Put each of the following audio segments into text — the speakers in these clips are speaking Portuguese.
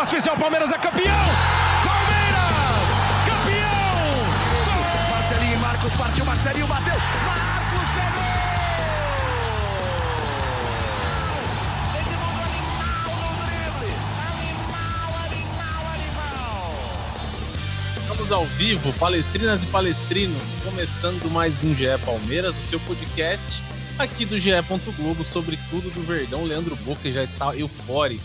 para asfixiar o Palmeiras, é campeão! Palmeiras! Campeão! Marcelinho e Marcos partiu, Marcelinho bateu! Marcos pegou! Animal, animal, animal! Estamos ao vivo, palestrinas e palestrinos, começando mais um GE Palmeiras, o seu podcast aqui do GE. Globo sobre tudo do Verdão. Leandro Boca já está eufórico,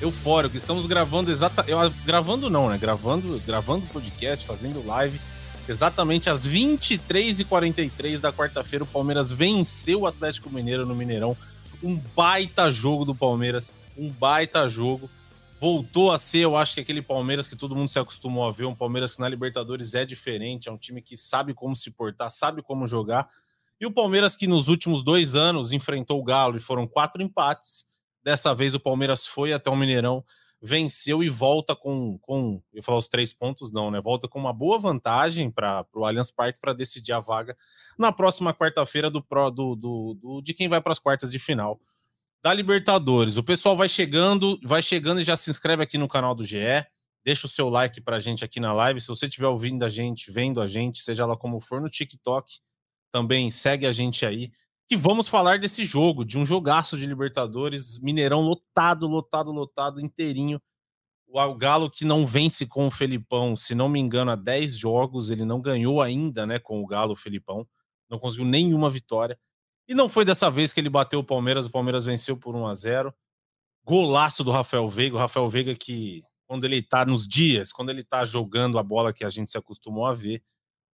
eufórico. Estamos gravando exata, eu, gravando não, né? Gravando, gravando podcast, fazendo live. Exatamente às 23h43 da quarta-feira, o Palmeiras venceu o Atlético Mineiro no Mineirão. Um baita jogo do Palmeiras, um baita jogo voltou a ser, eu acho que aquele Palmeiras que todo mundo se acostumou a ver, um Palmeiras que na Libertadores é diferente, é um time que sabe como se portar, sabe como jogar. E o Palmeiras que nos últimos dois anos enfrentou o Galo e foram quatro empates. Dessa vez o Palmeiras foi até o Mineirão, venceu e volta com, com eu falar os três pontos, não, né? Volta com uma boa vantagem para o Allianz Parque para decidir a vaga na próxima quarta-feira do, do, do, do, de quem vai para as quartas de final da Libertadores. O pessoal vai chegando, vai chegando e já se inscreve aqui no canal do GE. Deixa o seu like para a gente aqui na live. Se você estiver ouvindo a gente, vendo a gente, seja lá como for no TikTok, também segue a gente aí. Que vamos falar desse jogo, de um jogaço de Libertadores, Mineirão lotado, lotado, lotado, inteirinho. O Galo que não vence com o Felipão, se não me engano, há 10 jogos, ele não ganhou ainda, né, com o Galo, o Felipão. Não conseguiu nenhuma vitória. E não foi dessa vez que ele bateu o Palmeiras, o Palmeiras venceu por 1 a 0. Golaço do Rafael Veiga, o Rafael Veiga que quando ele tá nos dias, quando ele tá jogando a bola que a gente se acostumou a ver,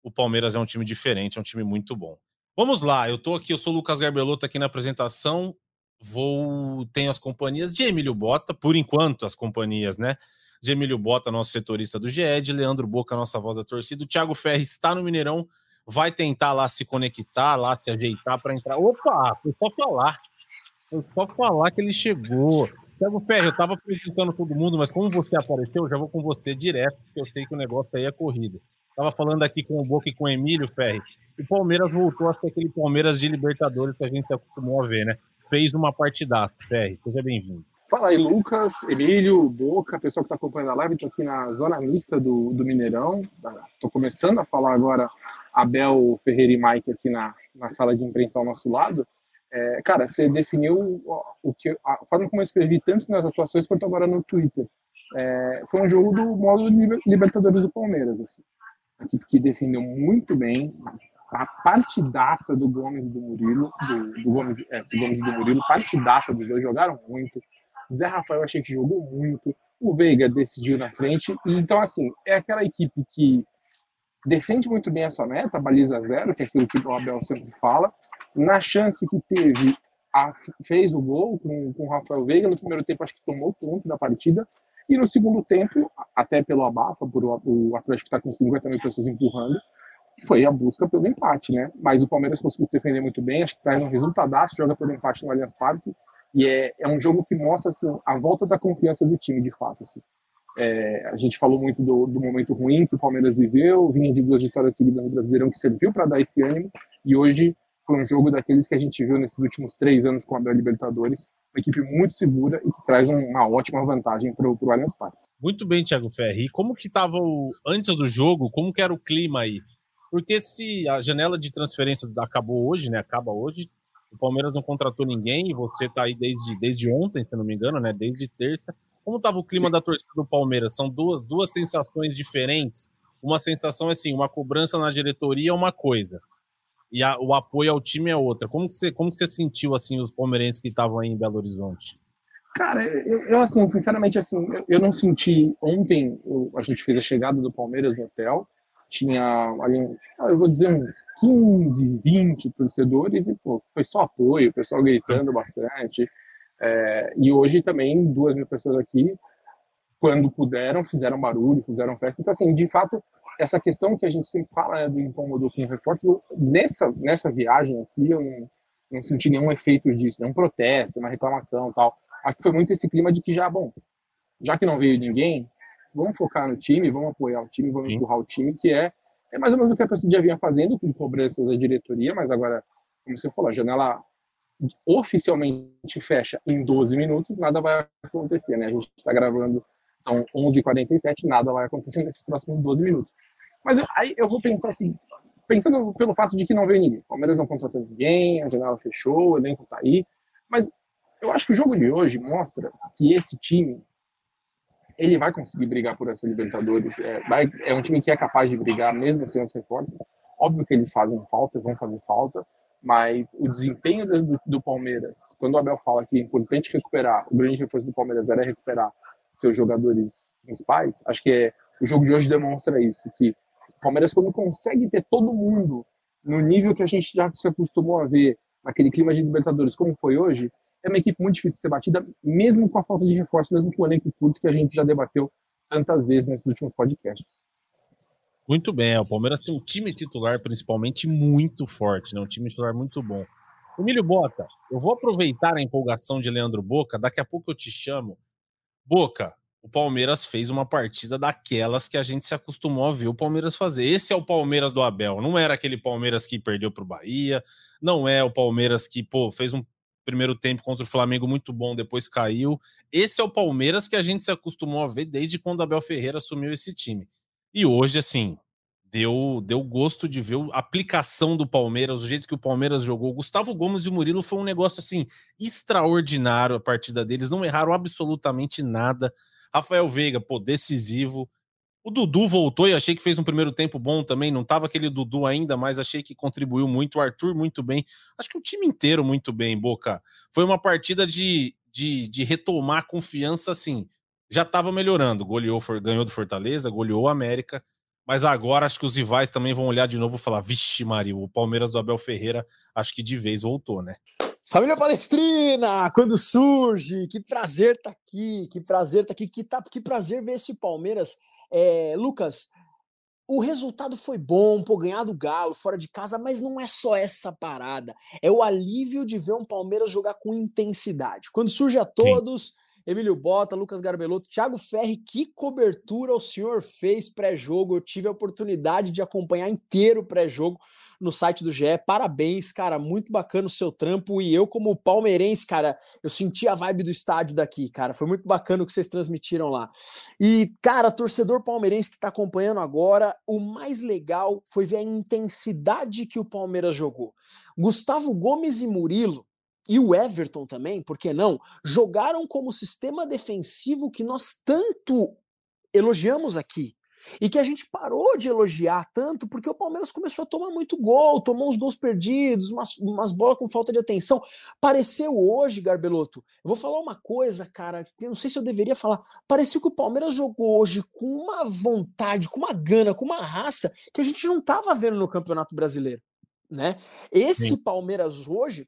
o Palmeiras é um time diferente, é um time muito bom. Vamos lá, eu tô aqui, eu sou o Lucas Garbelotto aqui na apresentação. Vou tenho as companhias de Emílio Bota, por enquanto as companhias, né? De Emílio Bota, nosso setorista do GE, de Leandro Boca, nossa voz da torcida. O Thiago Ferri está no Mineirão, vai tentar lá se conectar, lá se ajeitar para entrar. Opa, foi só falar. Foi só falar que ele chegou. Thiago Ferri, eu tava apresentando todo mundo, mas como você apareceu, eu já vou com você direto, porque eu sei que o negócio aí é corrida. Tava falando aqui com o Boca e com o Emílio, Ferri. O Palmeiras voltou a ser aquele Palmeiras de Libertadores que a gente se acostumou a ver, né? Fez uma partidaça, Ferri. Seja bem-vindo. Fala aí, Lucas, Emílio, Boca, pessoal que está acompanhando a live, estou aqui na zona mista do, do Mineirão. Estou começando a falar agora Abel Ferreira e Mike aqui na, na sala de imprensa ao nosso lado. É, cara, você definiu o que a forma como eu escrevi tanto nas atuações quanto agora no Twitter. É, foi um jogo do modo Libertadores do Palmeiras, assim. Equipe que defendeu muito bem, a partidaça do Gomes e do Murilo, do, do, Gomes, é, do Gomes e do Murilo, partidaça dos dois, jogaram muito. Zé Rafael achei que jogou muito. O Veiga decidiu na frente. Então, assim, é aquela equipe que defende muito bem a sua meta, baliza zero, que é aquilo que o Abel sempre fala. Na chance que teve, a, fez o gol com, com o Rafael Veiga. No primeiro tempo, acho que tomou ponto da partida. E no segundo tempo, até pelo abafa, por o, Atlético estar com 50 mil pessoas empurrando, foi a busca pelo empate, né? Mas o Palmeiras conseguiu se defender muito bem, acho que traz um resultadaço, joga pelo empate no Allianz Parque, e é, é um jogo que mostra assim, a volta da confiança do time, de fato. Assim. É, a gente falou muito do, do, momento ruim que o Palmeiras viveu, vinha de duas vitórias seguidas no Brasileirão que serviu para dar esse ânimo, e hoje foi um jogo daqueles que a gente viu nesses últimos três anos com a Abel Libertadores, uma equipe muito segura e que traz uma ótima vantagem para o Allianz Parque. Muito bem, Thiago Ferri. E como que estava antes do jogo? Como que era o clima aí? Porque se a janela de transferências acabou hoje, né? Acaba hoje, o Palmeiras não contratou ninguém e você está aí desde, desde ontem, se não me engano, né? Desde terça. Como estava o clima da torcida do Palmeiras? São duas, duas sensações diferentes. Uma sensação é assim, uma cobrança na diretoria é uma coisa e a, o apoio ao time é outra. Como que você, como que você sentiu assim os palmeirenses que estavam aí em Belo Horizonte? Cara, eu, eu assim, sinceramente assim, eu, eu não senti ontem, eu, a gente fez a chegada do Palmeiras no hotel, tinha ali, eu vou dizer uns 15, 20 torcedores e pô, foi só apoio, o pessoal gritando bastante. É, e hoje também duas mil pessoas aqui, quando puderam, fizeram barulho, fizeram festa. Então, assim, de fato, essa questão que a gente sempre fala né, do incômodo com reforço, nessa, nessa viagem aqui, eu não, não senti nenhum efeito disso, nenhum protesto, uma reclamação tal. Que foi muito esse clima de que já, bom, já que não veio ninguém, vamos focar no time, vamos apoiar o time, vamos Sim. empurrar o time, que é, é mais ou menos o que a torcida já vinha fazendo com cobranças da diretoria, mas agora, como você falou, a janela oficialmente fecha em 12 minutos, nada vai acontecer, né? A gente está gravando São 11h47, nada vai acontecer nesses próximos 12 minutos. Mas eu, aí eu vou pensar assim, pensando pelo fato de que não veio ninguém. O Palmeiras não contratou ninguém, a janela fechou, o elenco tá aí. Mas eu acho que o jogo de hoje mostra que esse time ele vai conseguir brigar por essa Libertadores. É, vai, é um time que é capaz de brigar mesmo sem os reforços. Óbvio que eles fazem falta, vão fazer falta, mas o desempenho do, do, Palmeiras, quando o Abel fala que é importante recuperar, o grande reforço do Palmeiras era recuperar seus jogadores principais, acho que é, o jogo de hoje demonstra isso, que o Palmeiras quando consegue ter todo mundo no nível que a gente já se acostumou a ver, naquele clima de Libertadores como foi hoje, é uma equipe muito difícil de ser batida, mesmo com a falta de reforço, mesmo com o elenco curto que a gente já debateu tantas vezes nesses últimos podcasts. Muito bem, o Palmeiras tem um time titular principalmente muito forte, né? um time titular muito bom. Emílio Bota, eu vou aproveitar a empolgação de Leandro Boca, daqui a pouco eu te chamo. Boca, o Palmeiras fez uma partida daquelas que a gente se acostumou a ver o Palmeiras fazer. Esse é o Palmeiras do Abel, não era aquele Palmeiras que perdeu para o Bahia, não é o Palmeiras que pô, fez um primeiro tempo contra o Flamengo muito bom, depois caiu. Esse é o Palmeiras que a gente se acostumou a ver desde quando Abel Ferreira assumiu esse time. E hoje, assim, deu, deu gosto de ver a aplicação do Palmeiras, o jeito que o Palmeiras jogou. Gustavo Gomes e o Murilo foi um negócio assim extraordinário a partida deles, não erraram absolutamente nada. Rafael Veiga, pô, decisivo. O Dudu voltou e achei que fez um primeiro tempo bom também. Não tava aquele Dudu ainda, mas achei que contribuiu muito. O Arthur, muito bem. Acho que o time inteiro, muito bem, Boca. Foi uma partida de, de, de retomar confiança, assim já estava melhorando. Goleou, ganhou do Fortaleza, goleou o América. Mas agora acho que os rivais também vão olhar de novo e falar: vixe, Maria, o Palmeiras do Abel Ferreira acho que de vez voltou, né? Família Palestrina, quando surge, que prazer tá aqui, que prazer tá aqui, que, tá, que prazer ver esse Palmeiras. É, Lucas, o resultado foi bom, pô, ganhar do Galo fora de casa, mas não é só essa parada. É o alívio de ver um Palmeiras jogar com intensidade. Quando surge a todos. Sim Emílio Bota, Lucas Garbelotto, Thiago Ferri, que cobertura o senhor fez pré-jogo? Eu tive a oportunidade de acompanhar inteiro o pré-jogo no site do GE. Parabéns, cara, muito bacana o seu trampo. E eu, como palmeirense, cara, eu senti a vibe do estádio daqui, cara. Foi muito bacana o que vocês transmitiram lá. E, cara, torcedor palmeirense que está acompanhando agora, o mais legal foi ver a intensidade que o Palmeiras jogou. Gustavo Gomes e Murilo e o Everton também, por que não, jogaram como sistema defensivo que nós tanto elogiamos aqui. E que a gente parou de elogiar tanto porque o Palmeiras começou a tomar muito gol, tomou uns gols perdidos, umas, umas bolas com falta de atenção. Pareceu hoje, Garbeloto, eu vou falar uma coisa, cara, eu não sei se eu deveria falar. Pareceu que o Palmeiras jogou hoje com uma vontade, com uma gana, com uma raça que a gente não estava vendo no Campeonato Brasileiro. Né? Esse Sim. Palmeiras hoje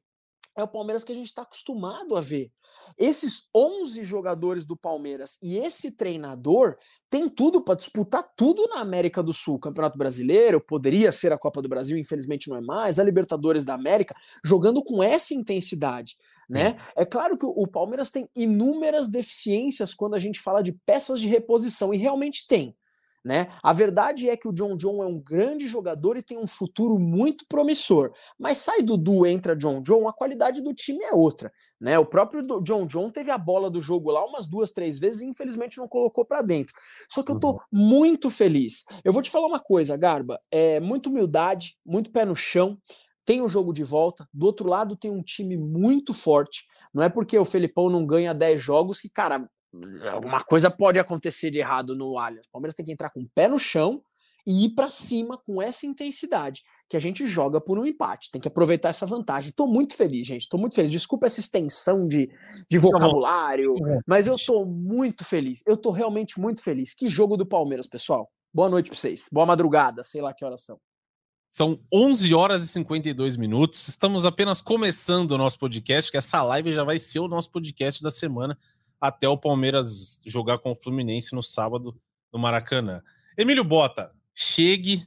é o Palmeiras que a gente está acostumado a ver. Esses 11 jogadores do Palmeiras e esse treinador tem tudo para disputar tudo na América do Sul. Campeonato Brasileiro, poderia ser a Copa do Brasil, infelizmente não é mais, a Libertadores da América, jogando com essa intensidade. Né? É claro que o Palmeiras tem inúmeras deficiências quando a gente fala de peças de reposição, e realmente tem. Né? A verdade é que o John John é um grande jogador e tem um futuro muito promissor. Mas sai Dudu, entra John John, a qualidade do time é outra. Né? O próprio John John teve a bola do jogo lá umas duas, três vezes e infelizmente não colocou para dentro. Só que eu tô uhum. muito feliz. Eu vou te falar uma coisa, Garba: é muito humildade, muito pé no chão. Tem o jogo de volta. Do outro lado, tem um time muito forte. Não é porque o Felipão não ganha 10 jogos que, cara, alguma coisa pode acontecer de errado no Allianz. O Palmeiras tem que entrar com o pé no chão e ir para cima com essa intensidade que a gente joga por um empate. Tem que aproveitar essa vantagem. Estou muito feliz, gente. Estou muito feliz. Desculpa essa extensão de, de vocabulário, mas eu estou muito feliz. Eu estou realmente muito feliz. Que jogo do Palmeiras, pessoal. Boa noite para vocês. Boa madrugada, sei lá que horas são. São 11 horas e 52 minutos. Estamos apenas começando o nosso podcast, que essa live já vai ser o nosso podcast da semana até o Palmeiras jogar com o Fluminense no sábado no Maracanã. Emílio Bota, chegue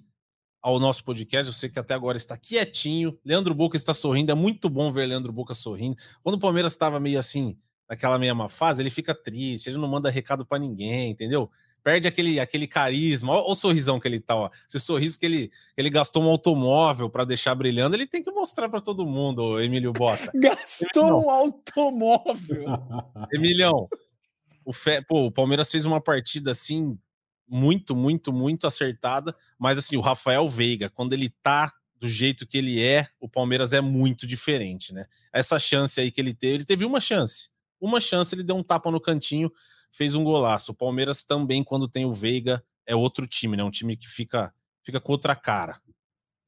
ao nosso podcast. Eu sei que até agora está quietinho. Leandro Boca está sorrindo. É muito bom ver Leandro Boca sorrindo. Quando o Palmeiras estava meio assim, naquela mesma fase, ele fica triste, ele não manda recado para ninguém, entendeu? Perde aquele, aquele carisma. Olha o sorrisão que ele tá, ó. Esse sorriso que ele, ele gastou um automóvel para deixar brilhando, ele tem que mostrar para todo mundo, Emílio Bota. gastou Emilhão. um automóvel. Emilhão, O, Fe... Pô, o Palmeiras fez uma partida assim muito, muito, muito acertada, mas assim, o Rafael Veiga, quando ele tá do jeito que ele é, o Palmeiras é muito diferente, né? Essa chance aí que ele teve, ele teve uma chance. Uma chance, ele deu um tapa no cantinho, fez um golaço. O Palmeiras também, quando tem o Veiga, é outro time, né? Um time que fica, fica com outra cara.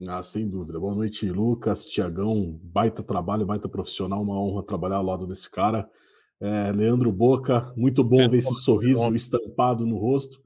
Ah, sem dúvida. Boa noite, Lucas, Tiagão. Baita trabalho, baita profissional. Uma honra trabalhar ao lado desse cara. É, Leandro Boca, muito bom ver esse sorriso estampado no rosto.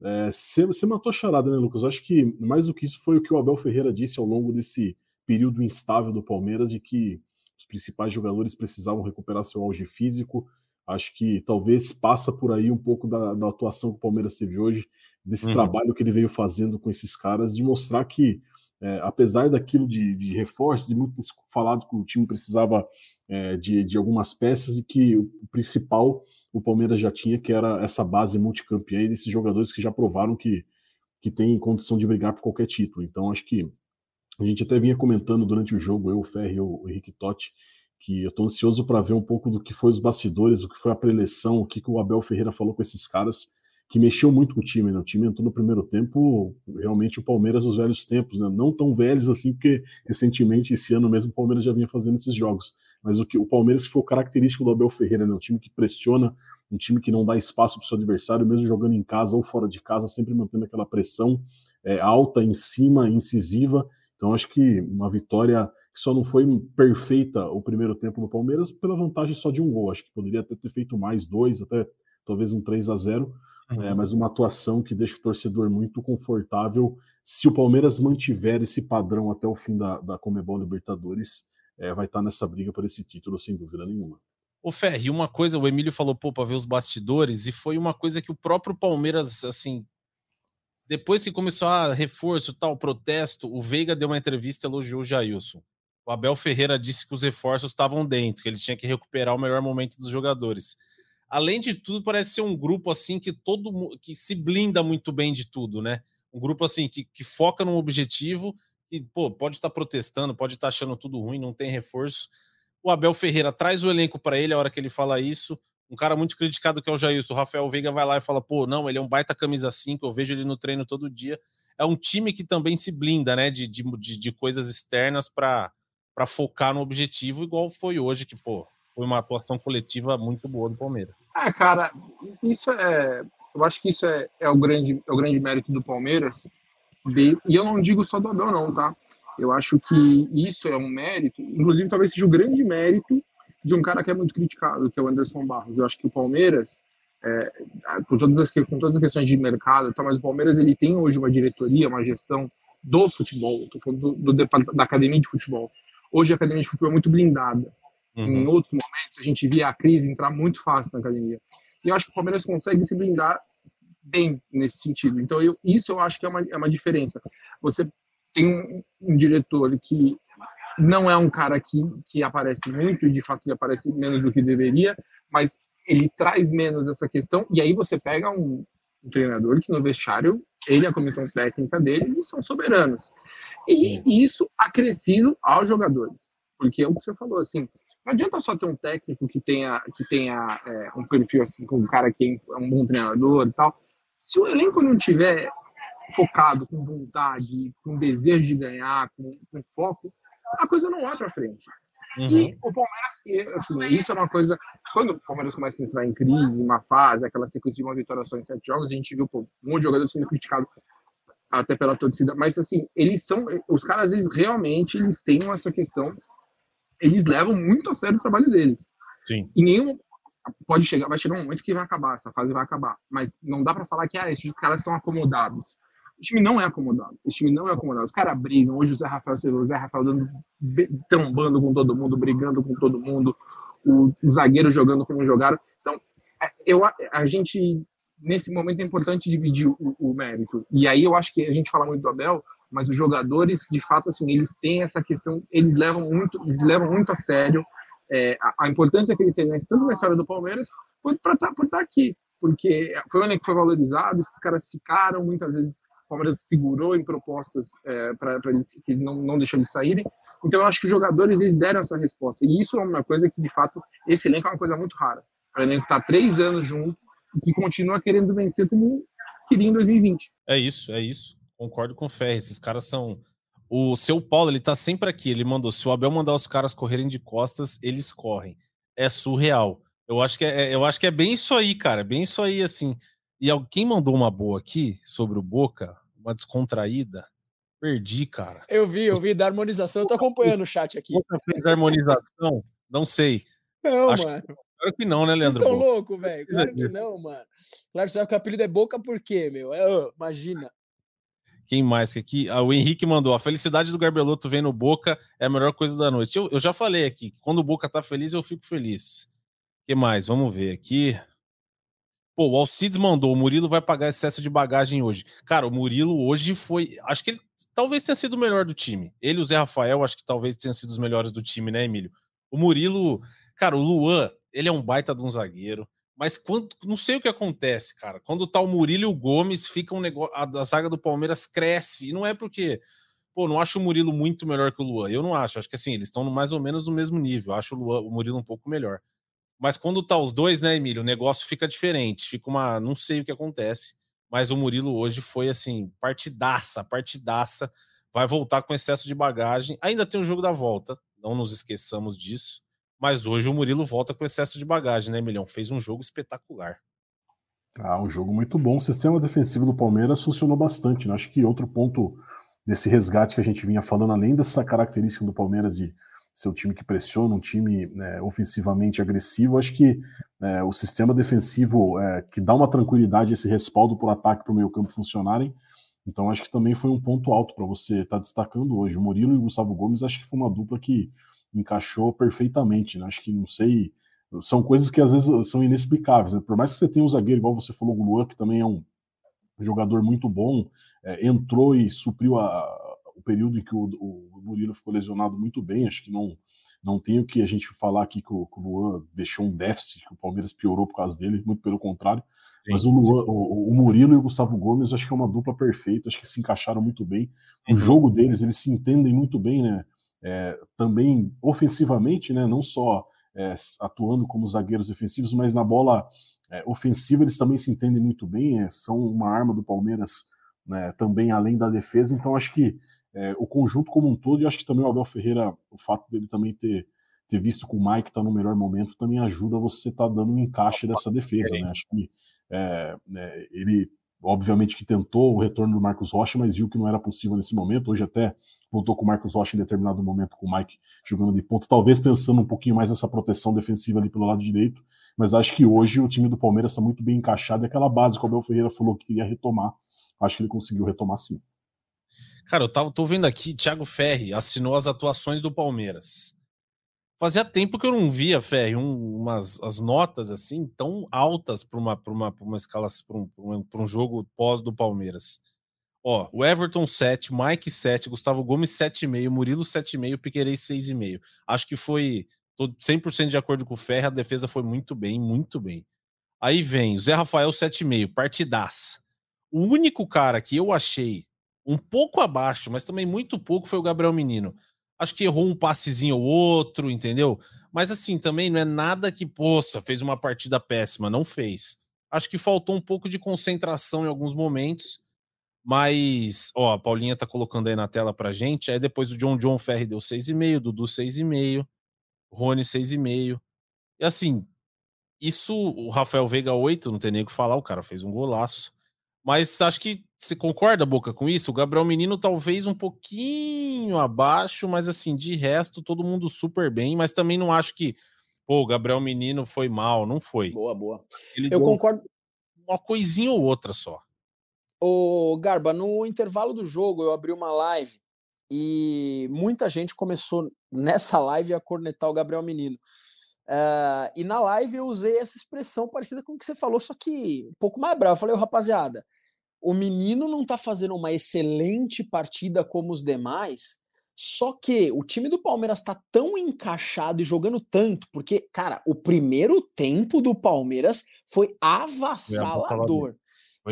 É, você, você matou a charada, né, Lucas? Acho que mais do que isso foi o que o Abel Ferreira disse ao longo desse período instável do Palmeiras, de que os principais jogadores precisavam recuperar seu auge físico. Acho que talvez passa por aí um pouco da, da atuação que o Palmeiras teve hoje, desse uhum. trabalho que ele veio fazendo com esses caras, de mostrar que, é, apesar daquilo de, de reforço, de muito falado que o time precisava é, de, de algumas peças e que o principal o Palmeiras já tinha, que era essa base multicampeã e desses jogadores que já provaram que, que tem condição de brigar por qualquer título. Então, acho que a gente até vinha comentando durante o jogo, eu, o Ferri e o Henrique Totti, que eu estou ansioso para ver um pouco do que foi os bastidores, o que foi a preleção, o que, que o Abel Ferreira falou com esses caras, que mexeu muito com o time. Né? O time entrou no primeiro tempo, realmente o Palmeiras dos velhos tempos, né? não tão velhos assim, porque recentemente, esse ano mesmo, o Palmeiras já vinha fazendo esses jogos. Mas o que o Palmeiras que foi o característico do Abel Ferreira, né? um time que pressiona, um time que não dá espaço para o seu adversário, mesmo jogando em casa ou fora de casa, sempre mantendo aquela pressão é, alta, em cima, incisiva. Então acho que uma vitória que só não foi perfeita o primeiro tempo do Palmeiras pela vantagem só de um gol. Acho que poderia até ter feito mais dois, até talvez um 3 a 0 uhum. é, mas uma atuação que deixa o torcedor muito confortável. Se o Palmeiras mantiver esse padrão até o fim da, da Comebol Libertadores, é, vai estar nessa briga por esse título, sem dúvida nenhuma. O Ferri, uma coisa, o Emílio falou, pô, para ver os bastidores, e foi uma coisa que o próprio Palmeiras, assim, depois que começou a reforço, tal, protesto, o Veiga deu uma entrevista e elogiou o Jailson. O Abel Ferreira disse que os reforços estavam dentro, que ele tinha que recuperar o melhor momento dos jogadores. Além de tudo, parece ser um grupo assim que todo que se blinda muito bem de tudo, né? Um grupo assim que, que foca num objetivo, que pô, pode estar tá protestando, pode estar tá achando tudo ruim, não tem reforço, o Abel Ferreira traz o elenco para ele a hora que ele fala isso. Um cara muito criticado que é o Jailson, o Rafael Veiga vai lá e fala: pô, não, ele é um baita camisa 5, eu vejo ele no treino todo dia. É um time que também se blinda, né, de, de, de coisas externas para focar no objetivo, igual foi hoje, que, pô, foi uma atuação coletiva muito boa do Palmeiras. É, cara, isso é. Eu acho que isso é, é, o, grande, é o grande mérito do Palmeiras. De, e eu não digo só do Abel, não, tá? Eu acho que isso é um mérito, inclusive talvez seja o grande mérito de um cara que é muito criticado, que é o Anderson Barros. Eu acho que o Palmeiras, é, todas as, com todas as questões de mercado, tá, mas o Palmeiras ele tem hoje uma diretoria, uma gestão do futebol, do, do, da academia de futebol. Hoje a academia de futebol é muito blindada. Uhum. Em outros momentos a gente via a crise entrar muito fácil na academia. E eu acho que o Palmeiras consegue se blindar bem nesse sentido. Então, eu, isso eu acho que é uma, é uma diferença. Você tem um, um, diretor que não é um cara que, que aparece muito, e de fato ele aparece menos do que deveria, mas ele traz menos essa questão, e aí você pega um, um treinador que no vestiário, ele e a comissão técnica dele, são soberanos. E isso acrescido aos jogadores, porque é o que você falou, assim, não adianta só ter um técnico que tenha, que tenha é, um perfil assim, com um cara que é um bom treinador e tal. Se o elenco não tiver focado, com vontade, com desejo de ganhar, com, com foco, a coisa não vai para frente. Uhum. E o Palmeiras, assim, isso é uma coisa. Quando o Palmeiras começa a entrar em crise, uma fase, aquela sequência de uma vitória só em sete jogos, a gente viu pô, um monte de jogador sendo criticado até pela torcida. Mas, assim, eles são. Os caras, eles realmente eles têm essa questão. Eles levam muito a sério o trabalho deles. Sim. E nenhum. Pode chegar, vai chegar um momento que vai acabar, essa fase vai acabar. Mas não dá para falar que ah, esses caras estão acomodados. O time não é acomodado. Esse time não é acomodado. Os caras brigam. Hoje o Zé Rafael, o Zé Rafael dando, trombando com todo mundo, brigando com todo mundo. O zagueiro jogando como jogaram. Então, é, eu, a gente, nesse momento, é importante dividir o, o mérito. E aí eu acho que a gente fala muito do Abel, mas os jogadores, de fato, assim, eles têm essa questão, eles levam muito, eles levam muito a sério é, a, a, importância que eles têm, tanto na história do Palmeiras, quanto por estar tá, tá aqui. Porque foi um ano que foi valorizado, esses caras ficaram muitas vezes o Palmeiras segurou em propostas é, para eles que não, não deixou eles saírem. Então eu acho que os jogadores eles deram essa resposta. E isso é uma coisa que, de fato, esse elenco é uma coisa muito rara. O elenco está três anos junto, que continua querendo vencer como queria em 2020. É isso, é isso. Concordo com o Ferre. Esses caras são. O seu Paulo, ele tá sempre aqui. Ele mandou: se o Abel mandar os caras correrem de costas, eles correm. É surreal. Eu acho que é, é eu acho que é bem isso aí, cara. Bem isso aí, assim. E alguém mandou uma boa aqui sobre o Boca, uma descontraída. Perdi, cara. Eu vi, eu vi da harmonização. Eu tô acompanhando o chat aqui. Fez harmonização? Não sei. Não, acho mano. Que... Claro que não, né, Leandro? Vocês estão loucos, velho. Claro que não, mano. Claro que o apelido é Boca por quê, meu? É, imagina. Quem mais que aqui? Ah, o Henrique mandou. A felicidade do Garbeloto vem no Boca é a melhor coisa da noite. Eu, eu já falei aqui. Quando o Boca tá feliz, eu fico feliz. que mais? Vamos ver aqui. Pô, o Alcides mandou. O Murilo vai pagar excesso de bagagem hoje. Cara, o Murilo hoje foi. Acho que ele talvez tenha sido o melhor do time. Ele e o Zé Rafael, acho que talvez tenham sido os melhores do time, né, Emílio? O Murilo. Cara, o Luan, ele é um baita de um zagueiro. Mas quando, não sei o que acontece, cara. Quando tá o Murilo e o Gomes, fica um negócio. A, a zaga do Palmeiras cresce. E não é porque. Pô, não acho o Murilo muito melhor que o Luan. Eu não acho. Acho que assim, eles estão mais ou menos no mesmo nível. Acho o, Luan, o Murilo um pouco melhor. Mas quando tá os dois, né, Emílio? O negócio fica diferente. Fica uma. Não sei o que acontece. Mas o Murilo hoje foi assim, partidaça, partidaça. Vai voltar com excesso de bagagem. Ainda tem o jogo da volta. Não nos esqueçamos disso. Mas hoje o Murilo volta com excesso de bagagem, né, Milhão? Fez um jogo espetacular. Ah, um jogo muito bom. O sistema defensivo do Palmeiras funcionou bastante. Né? Acho que outro ponto desse resgate que a gente vinha falando, além dessa característica do Palmeiras de ser um time que pressiona, um time né, ofensivamente agressivo, acho que é, o sistema defensivo é, que dá uma tranquilidade, esse respaldo o ataque para o meio campo funcionarem. Então acho que também foi um ponto alto para você estar tá destacando hoje. O Murilo e o Gustavo Gomes acho que foi uma dupla que encaixou perfeitamente. Né? Acho que não sei. São coisas que às vezes são inexplicáveis. Né? Por mais que você tenha um zagueiro, igual você falou, o Luan, que também é um jogador muito bom, é, entrou e supriu a, o período em que o, o, Murilo ficou lesionado muito bem. Acho que não, não tem o que a gente falar aqui que o, que o Luan deixou um déficit, que o Palmeiras piorou por causa dele, muito pelo contrário. Sim, Mas o, Luan, o, o, Murilo e o Gustavo Gomes, acho que é uma dupla perfeita, acho que se encaixaram muito bem. O uhum. jogo deles, eles se entendem muito bem, né? é, também ofensivamente, né, não só é, atuando como zagueiros defensivos, mas na bola é, ofensiva eles também se entendem muito bem, é, são uma arma do Palmeiras né, também além da defesa, então acho que é, o conjunto como um todo, e acho que também o Abel Ferreira, o fato dele também ter, ter visto que o Mike está no melhor momento, também ajuda você estar tá dando um encaixe dessa defesa, né? Acho que é, né, ele obviamente que tentou o retorno do Marcos Rocha, mas viu que não era possível nesse momento. Hoje até voltou com o Marcos Rocha em determinado momento com o Mike jogando de ponta, talvez pensando um pouquinho mais nessa proteção defensiva ali pelo lado direito, mas acho que hoje o time do Palmeiras está muito bem encaixado e aquela base que o Abel Ferreira falou que queria retomar, acho que ele conseguiu retomar sim. Cara, eu tava, tô vendo aqui, Thiago Ferri assinou as atuações do Palmeiras. Fazia tempo que eu não via, Ferri, um, umas as notas assim tão altas para uma, uma, uma escala, para um, um jogo pós do Palmeiras. Ó, o Everton 7, Mike 7, Gustavo Gomes 7,5, Murilo 7,5, Piquerez 6,5. Acho que foi 100% de acordo com o Ferre, a defesa foi muito bem, muito bem. Aí vem o Zé Rafael 7,5, partidaça. O único cara que eu achei um pouco abaixo, mas também muito pouco, foi o Gabriel Menino. Acho que errou um passezinho ou outro, entendeu? Mas assim, também não é nada que, poça, fez uma partida péssima, não fez. Acho que faltou um pouco de concentração em alguns momentos mas, ó, a Paulinha tá colocando aí na tela pra gente. Aí depois o John John Ferri deu 6,5, Dudu 6,5, Rony 6,5. E assim, isso, o Rafael Veiga 8, não tem nem o que falar, o cara fez um golaço. Mas acho que você concorda, Boca, com isso? O Gabriel Menino talvez um pouquinho abaixo, mas assim, de resto, todo mundo super bem. Mas também não acho que, pô, o Gabriel Menino foi mal, não foi. Boa, boa. Ele Eu concordo. Uma coisinha ou outra só. Ô, Garba, no intervalo do jogo eu abri uma live e muita gente começou nessa live a cornetar o Gabriel Menino. Uh, e na live eu usei essa expressão parecida com o que você falou, só que um pouco mais bravo. Eu falei, rapaziada, o menino não tá fazendo uma excelente partida como os demais, só que o time do Palmeiras tá tão encaixado e jogando tanto, porque, cara, o primeiro tempo do Palmeiras foi avassalador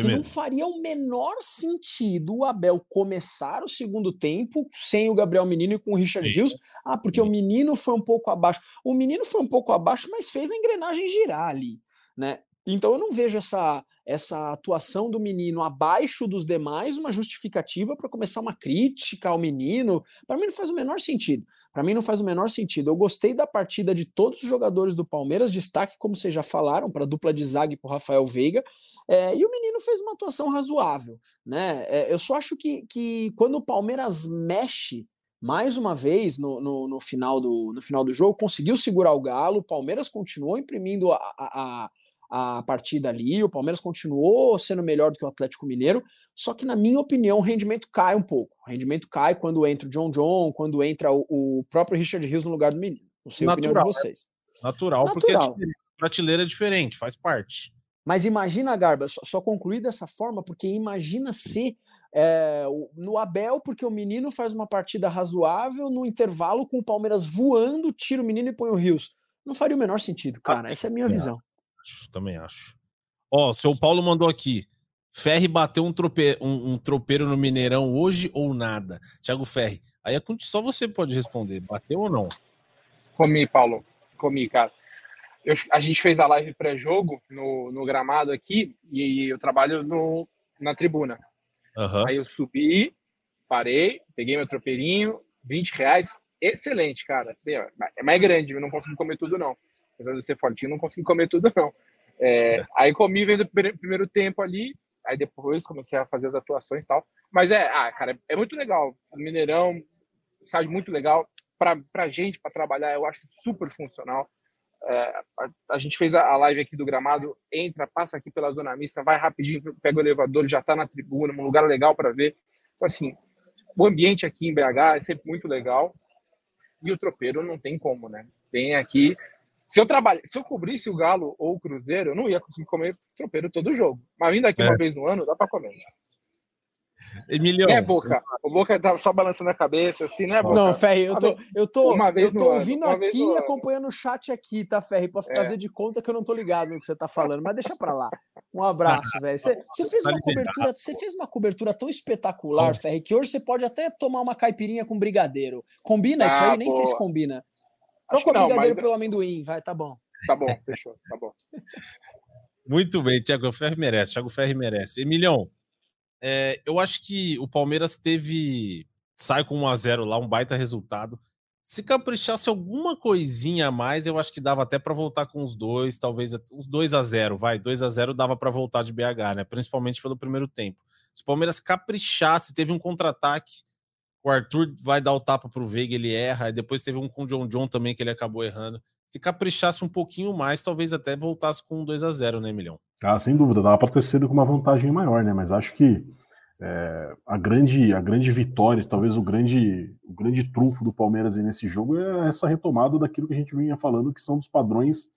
que mesmo. não faria o menor sentido o Abel começar o segundo tempo sem o Gabriel Menino e com o Richard Sim. Rios. Ah, porque Sim. o menino foi um pouco abaixo. O menino foi um pouco abaixo, mas fez a engrenagem girar ali, né? Então eu não vejo essa, essa atuação do menino abaixo dos demais uma justificativa para começar uma crítica ao menino. Para mim não faz o menor sentido. Para mim não faz o menor sentido. Eu gostei da partida de todos os jogadores do Palmeiras, destaque, como vocês já falaram, para a dupla de zague para o Rafael Veiga. É, e o menino fez uma atuação razoável. Né? É, eu só acho que, que quando o Palmeiras mexe mais uma vez no, no, no, final do, no final do jogo, conseguiu segurar o Galo, o Palmeiras continuou imprimindo a, a, a partida ali, o Palmeiras continuou sendo melhor do que o Atlético Mineiro, só que, na minha opinião, o rendimento cai um pouco. O rendimento cai quando entra o John John, quando entra o, o próprio Richard Rios no lugar do menino. Não sei Natural, a opinião de vocês. Natural, Natural. porque a prateleira é diferente, faz parte. Mas imagina, Garba, só, só concluir dessa forma, porque imagina se é, no Abel, porque o menino faz uma partida razoável, no intervalo, com o Palmeiras voando, tira o menino e põe o Rios. Não faria o menor sentido, cara. Essa é a minha é, visão. Acho, também acho. Ó, o seu Paulo mandou aqui. Ferri bateu um, trope, um, um, tropeiro no Mineirão hoje ou nada? Thiago Ferri, aí é só você pode responder. Bateu ou não? Comi, Paulo. Comi, cara. Eu, a gente fez a live pré-jogo no, no gramado aqui e eu trabalho no, na tribuna. Uhum. Aí eu subi, parei, peguei meu tropeirinho, 20 reais, excelente, cara. É mais grande, eu não consegui comer tudo, não. Apesar de ser fortinho, não consegui comer tudo, não. É, é. Aí comi vendo o primeiro tempo ali, aí depois comecei a fazer as atuações e tal. Mas é, ah, cara, é muito legal. O Mineirão, sabe, muito legal. Pra, pra gente, para trabalhar, eu acho super funcional. É, a, a, gente fez a, a, live aqui do gramado, entra, passa aqui pela zona mista, vai rapidinho, pega o elevador, já está na tribuna, um lugar legal para ver. Então, assim, o ambiente aqui em BH é sempre muito legal e o tropeiro não tem como, né? Tem aqui. Se eu trabalha, se eu cobrisse o Galo ou o Cruzeiro, eu não ia conseguir comer tropeiro todo jogo. Mas vindo aqui é. uma vez no ano, dá para comer. Emiliano. É, Boca. O Boca tá só balançando a cabeça, assim, né, Boca? Não, Ferri, eu tô, eu tô, uma vez eu tô ouvindo ano, aqui e acompanhando o chat aqui, tá, Ferri? Pra é. fazer de conta que eu não tô ligado no que você tá falando, mas deixa pra lá. Um abraço, velho. Você, você fez uma cobertura, você fez uma cobertura tão espetacular, Ferri, que hoje você pode até tomar uma caipirinha com brigadeiro. Combina ah, isso aí? Nem sei se combina. Troca o brigadeiro pelo amendoim, vai, tá bom. Tá bom, fechou, tá bom. Muito bem, Thiago Ferri merece, Thiago Ferri merece. Emilhão, é, eu acho que o Palmeiras teve. Sai com 1x0 lá, um baita resultado. Se caprichasse alguma coisinha a mais, eu acho que dava até para voltar com os dois, talvez uns 2 a 0 vai. 2 a 0 dava para voltar de BH, né? Principalmente pelo primeiro tempo. Se o Palmeiras caprichasse, teve um contra-ataque, o Arthur vai dar o tapa pro Veiga, ele erra, e depois teve um com o John John também que ele acabou errando. Se caprichasse um pouquinho mais, talvez até voltasse com 2 a 0 né, Milhão? Ah, sem dúvida, dava para ter sido com uma vantagem maior, né? Mas acho que é, a, grande, a grande vitória, talvez o grande, o grande trunfo do Palmeiras nesse jogo é essa retomada daquilo que a gente vinha falando, que são dos padrões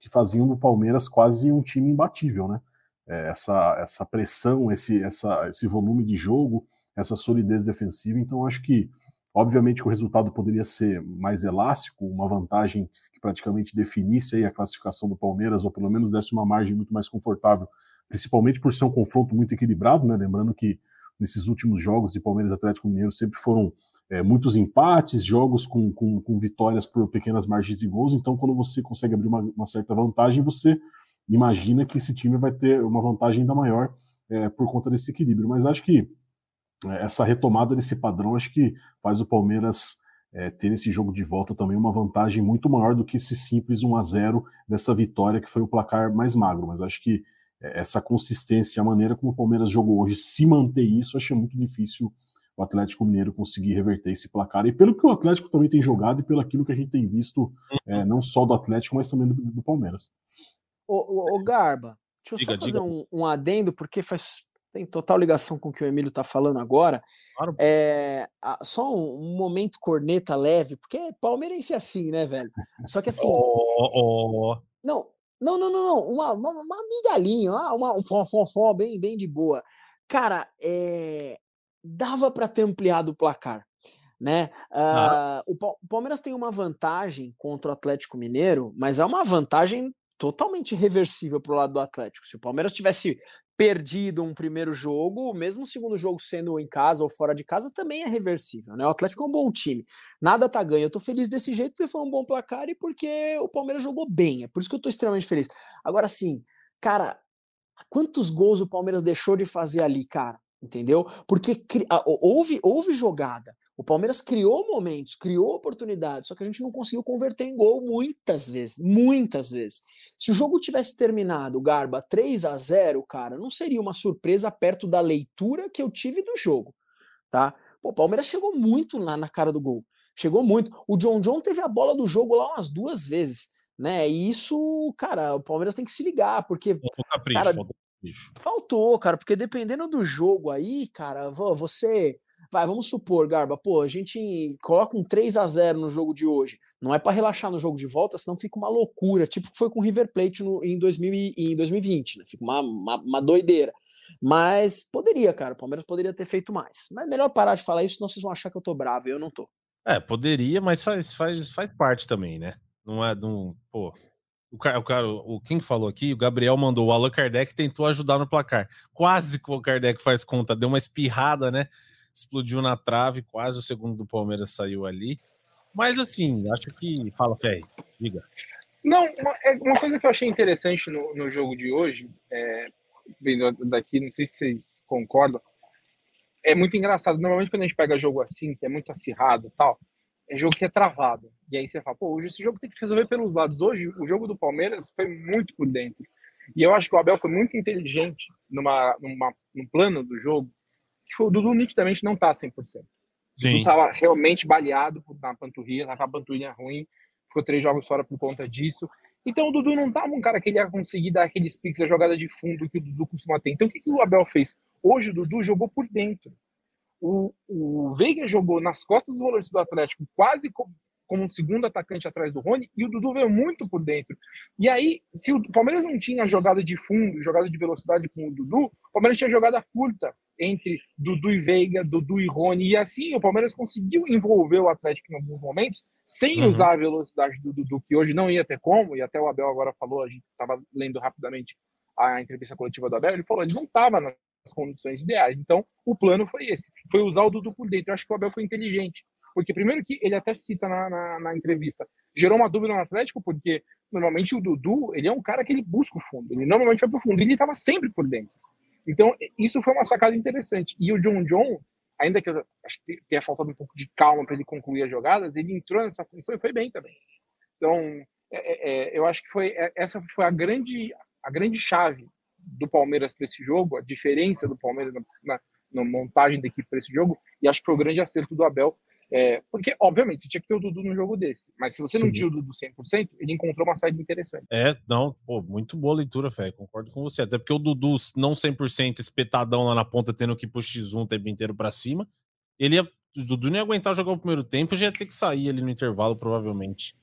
que faziam do Palmeiras quase um time imbatível, né? É, essa, essa pressão, esse, essa, esse volume de jogo, essa solidez defensiva. Então, acho que, obviamente, que o resultado poderia ser mais elástico, uma vantagem praticamente definisse aí a classificação do Palmeiras, ou pelo menos desse uma margem muito mais confortável, principalmente por ser um confronto muito equilibrado, né? Lembrando que nesses últimos jogos de Palmeiras Atlético Mineiro sempre foram é, muitos empates, jogos com, com, com, vitórias por pequenas margens de gols. Então, quando você consegue abrir uma, uma, certa vantagem, você imagina que esse time vai ter uma vantagem ainda maior é, por conta desse equilíbrio. Mas acho que essa retomada desse padrão, acho que faz o Palmeiras é, ter esse jogo de volta também uma vantagem muito maior do que esse simples 1 a 0 dessa vitória que foi o placar mais magro. Mas acho que é, essa consistência, a maneira como o Palmeiras jogou hoje, se manter isso, achei muito difícil o Atlético Mineiro conseguir reverter esse placar. E pelo que o Atlético também tem jogado e pelo aquilo que a gente tem visto, é, não só do Atlético, mas também do, do Palmeiras. Ô, ô, Garba, deixa eu diga, só fazer um, um adendo, porque faz tem total ligação com o que o Emílio está falando agora. Claro. É, só um, momento corneta leve, porque palmeirense é assim, né, velho? Só que assim. Oh, oh. Não, não, não, não, não. Uma, uma, uma migalhinha, uma, um fofofó bem, bem de boa. Cara, é, dava para ter ampliado o placar. Né? Uh, o Palmeiras tem uma vantagem contra o Atlético Mineiro, mas é uma vantagem totalmente reversível para o lado do Atlético. Se o Palmeiras tivesse perdido um primeiro jogo, mesmo o segundo jogo sendo em casa ou fora de casa, também é reversível, né? O Atlético é um bom time. Nada tá ganho. Eu tô feliz desse jeito porque foi um bom placar e porque o Palmeiras jogou bem. É por isso que eu tô extremamente feliz. Agora sim, cara, quantos gols o Palmeiras deixou de fazer ali, cara? Entendeu? Porque houve, houve jogada. O Palmeiras criou momentos, criou oportunidades, só que a gente não conseguiu converter em gol muitas vezes, muitas vezes. Se o jogo tivesse terminado, Garba, 3 a 0 cara, não seria uma surpresa perto da leitura que eu tive do jogo, tá? Pô, o Palmeiras chegou muito na, na cara do gol, chegou muito. O John John teve a bola do jogo lá umas duas vezes, né? E isso, cara, o Palmeiras tem que se ligar, porque. Capricho, cara, faltou, cara, porque dependendo do jogo aí, cara, você vai, vamos supor, Garba, pô, a gente coloca um 3 a 0 no jogo de hoje. Não é para relaxar no jogo de volta, senão fica uma loucura, tipo foi com o River Plate no, em, 2000, em 2020, né? Fica uma, uma, uma, doideira. Mas poderia, cara, o Palmeiras poderia ter feito mais. Mas melhor parar de falar isso, senão vocês vão achar que eu tô bravo, e eu não tô. É, poderia, mas faz, faz, faz parte também, né? Não é, não, pô, o cara, o cara, o quem falou aqui, o Gabriel mandou, o Allan Kardec tentou ajudar no placar. Quase que o Kardec faz conta, deu uma espirrada, né? Explodiu na trave, quase o segundo do Palmeiras saiu ali. Mas assim, acho que. Fala, Ferri, diga. Não, é, uma, coisa que eu achei interessante no, no jogo de hoje, é, vendo daqui, não sei se vocês concordam, é muito engraçado. Normalmente, quando a gente pega jogo assim, que é muito acirrado tal, é jogo que é travado. E aí você fala, pô, hoje esse jogo tem que resolver pelos lados. Hoje, o jogo do Palmeiras foi muito por dentro. E eu acho que o Abel foi muito inteligente numa, numa, num plano do jogo, que o Dudu nitidamente não tá 100%. Sim. Dudu tava realmente baleado na panturrilha, tava com a panturrilha ruim, ficou três jogos fora por conta disso. Então o Dudu não tava um cara que ele ia conseguir dar aqueles piques, a jogada de fundo que o Dudu costuma ter. Então o que, que o Abel fez? Hoje o Dudu jogou por dentro. O, o Veiga jogou nas costas do volante do Atlético, quase como um segundo atacante atrás do Rony, e o Dudu veio muito por dentro. E aí, se o Palmeiras não tinha jogada de fundo, jogada de velocidade com o Dudu, o Palmeiras tinha jogada curta entre Dudu e Veiga, Dudu e Rony, e assim o Palmeiras conseguiu envolver o Atlético em alguns momentos, sem uhum. usar a velocidade do Dudu, que hoje não ia ter como, e até o Abel agora falou, a gente estava lendo rapidamente a entrevista coletiva do Abel, ele falou, ele não estava nas condições ideais, então o plano foi esse, foi usar o Dudu por dentro, eu acho que o Abel foi inteligente, porque, primeiro, que ele até cita na, na, na, entrevista, gerou uma dúvida no Atlético, porque normalmente o Dudu, ele é um cara que ele busca o fundo. Ele normalmente vai pro fundo. E ele estava sempre por dentro. Então, isso foi uma sacada interessante. E o John John, ainda que eu acho que tenha faltado um pouco de calma para ele concluir as jogadas, ele entrou nessa função e foi bem também. Então, é, é, é eu acho que foi é, essa foi a grande a grande chave do Palmeiras para esse jogo, a diferença do Palmeiras na, na, na montagem da equipe para esse jogo, e acho que foi o grande acerto do Abel é, porque, obviamente, você tinha que ter o Dudu num jogo desse. Mas se você Sim. não tinha o Dudu 100%, ele encontrou uma saída interessante. É, não, pô, muito boa leitura, Fé. Concordo com você. Até porque o Dudu, não 100% espetadão lá na ponta, tendo que ir pro X1 o tempo inteiro pra cima, ele ia. O Dudu não ia aguentar jogar o primeiro tempo, já ia ter que sair ali no intervalo, provavelmente.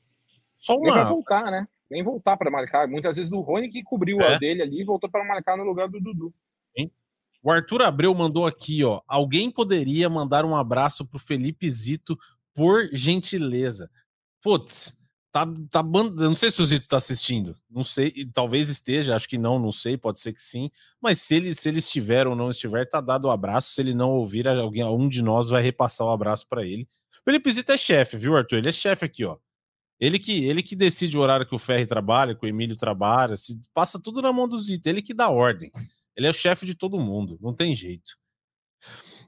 Só uma. Nem vai voltar, né? Nem voltar para marcar. Muitas vezes o Rony que cobriu é. a dele ali e voltou para marcar no lugar do Dudu. O Arthur Abreu mandou aqui, ó. Alguém poderia mandar um abraço pro Felipe Zito, por gentileza. Putz, tá, tá não sei se o Zito tá assistindo, não sei, talvez esteja, acho que não, não sei, pode ser que sim, mas se ele, se ele estiver ou não estiver, tá dado o abraço, se ele não ouvir, alguém, um de nós vai repassar o abraço para ele. Felipe Zito é chefe, viu, Arthur? Ele é chefe aqui, ó. Ele que, ele que decide o horário que o Ferri trabalha, que o Emílio trabalha, se passa tudo na mão do Zito, ele que dá ordem. Ele é o chefe de todo mundo, não tem jeito.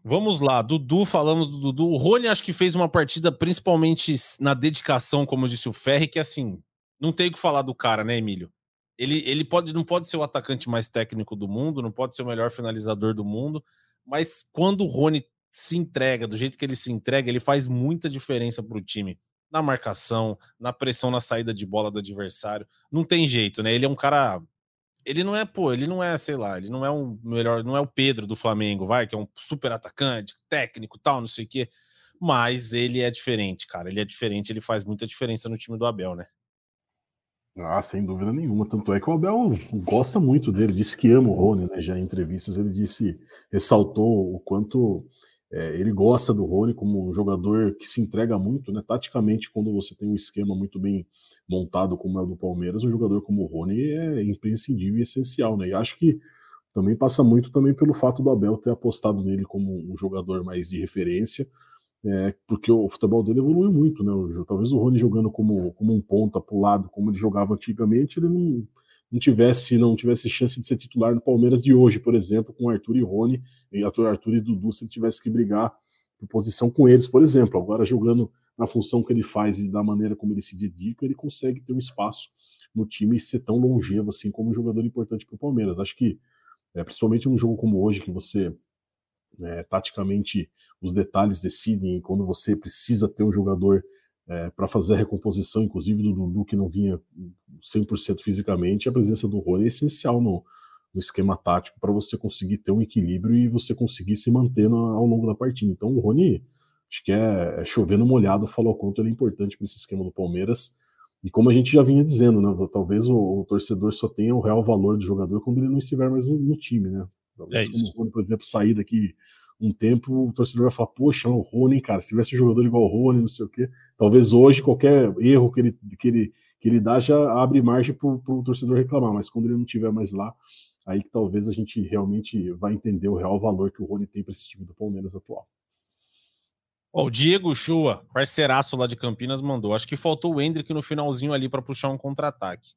Vamos lá, Dudu, falamos do Dudu. O Rony acho que fez uma partida principalmente na dedicação, como disse o Ferri, que assim, não tem o que falar do cara, né, Emílio? Ele, ele pode, não pode ser o atacante mais técnico do mundo, não pode ser o melhor finalizador do mundo, mas quando o Rony se entrega, do jeito que ele se entrega, ele faz muita diferença para o time. Na marcação, na pressão na saída de bola do adversário. Não tem jeito, né? Ele é um cara ele não é, pô, ele não é, sei lá, ele não é um melhor, não é o Pedro do Flamengo, vai, que é um super atacante, técnico, tal, não sei o quê. Mas ele é diferente, cara. Ele é diferente, ele faz muita diferença no time do Abel, né? Ah, sem dúvida nenhuma. Tanto é que o Abel gosta muito dele, disse que ama o Rony, né? Já em entrevistas ele disse, ressaltou o quanto é, ele gosta do Rony como um jogador que se entrega muito, né? Taticamente, quando você tem um esquema muito bem montado como é o do Palmeiras, um jogador como o Rony é imprescindível e essencial, né? E acho que também passa muito também pelo fato do Abel ter apostado nele como um jogador mais de referência, é, porque o futebol dele evoluiu muito, né? Talvez o Rony jogando como, como um ponta para o lado, como ele jogava antigamente, ele não, não tivesse não tivesse chance de ser titular no Palmeiras de hoje, por exemplo, com Arthur e Rony, e Arthur e Dudu, se ele tivesse que brigar por posição com eles, por exemplo. Agora, jogando na função que ele faz e da maneira como ele se dedica, ele consegue ter um espaço no time e ser tão longevo assim como um jogador importante para o Palmeiras. Acho que, é, principalmente num jogo como hoje, que você é, taticamente os detalhes decidem quando você precisa ter um jogador é, para fazer a recomposição, inclusive do Dudu, que não vinha 100% fisicamente, a presença do Rony é essencial no, no esquema tático para você conseguir ter um equilíbrio e você conseguir se manter no, ao longo da partida. Então o Rony, acho que é, é chovendo molhado, falou quanto ele é importante para esse esquema do Palmeiras. E como a gente já vinha dizendo, né, talvez o, o, torcedor só tenha o real valor do jogador quando ele não estiver mais no, no time, né? Talvez é como o Rony, por exemplo, sair daqui um tempo, o torcedor vai falar, poxa, o Rony, cara, se tivesse um jogador igual o Rony, não sei o quê. Talvez hoje qualquer erro que ele, que ele, que ele dá já abre margem para o torcedor reclamar, mas quando ele não estiver mais lá, aí que talvez a gente realmente vai entender o real valor que o Rony tem para esse time do Palmeiras atual. O Diego Chua, parceiraço lá de Campinas, mandou. Acho que faltou o Hendrick no finalzinho ali para puxar um contra-ataque.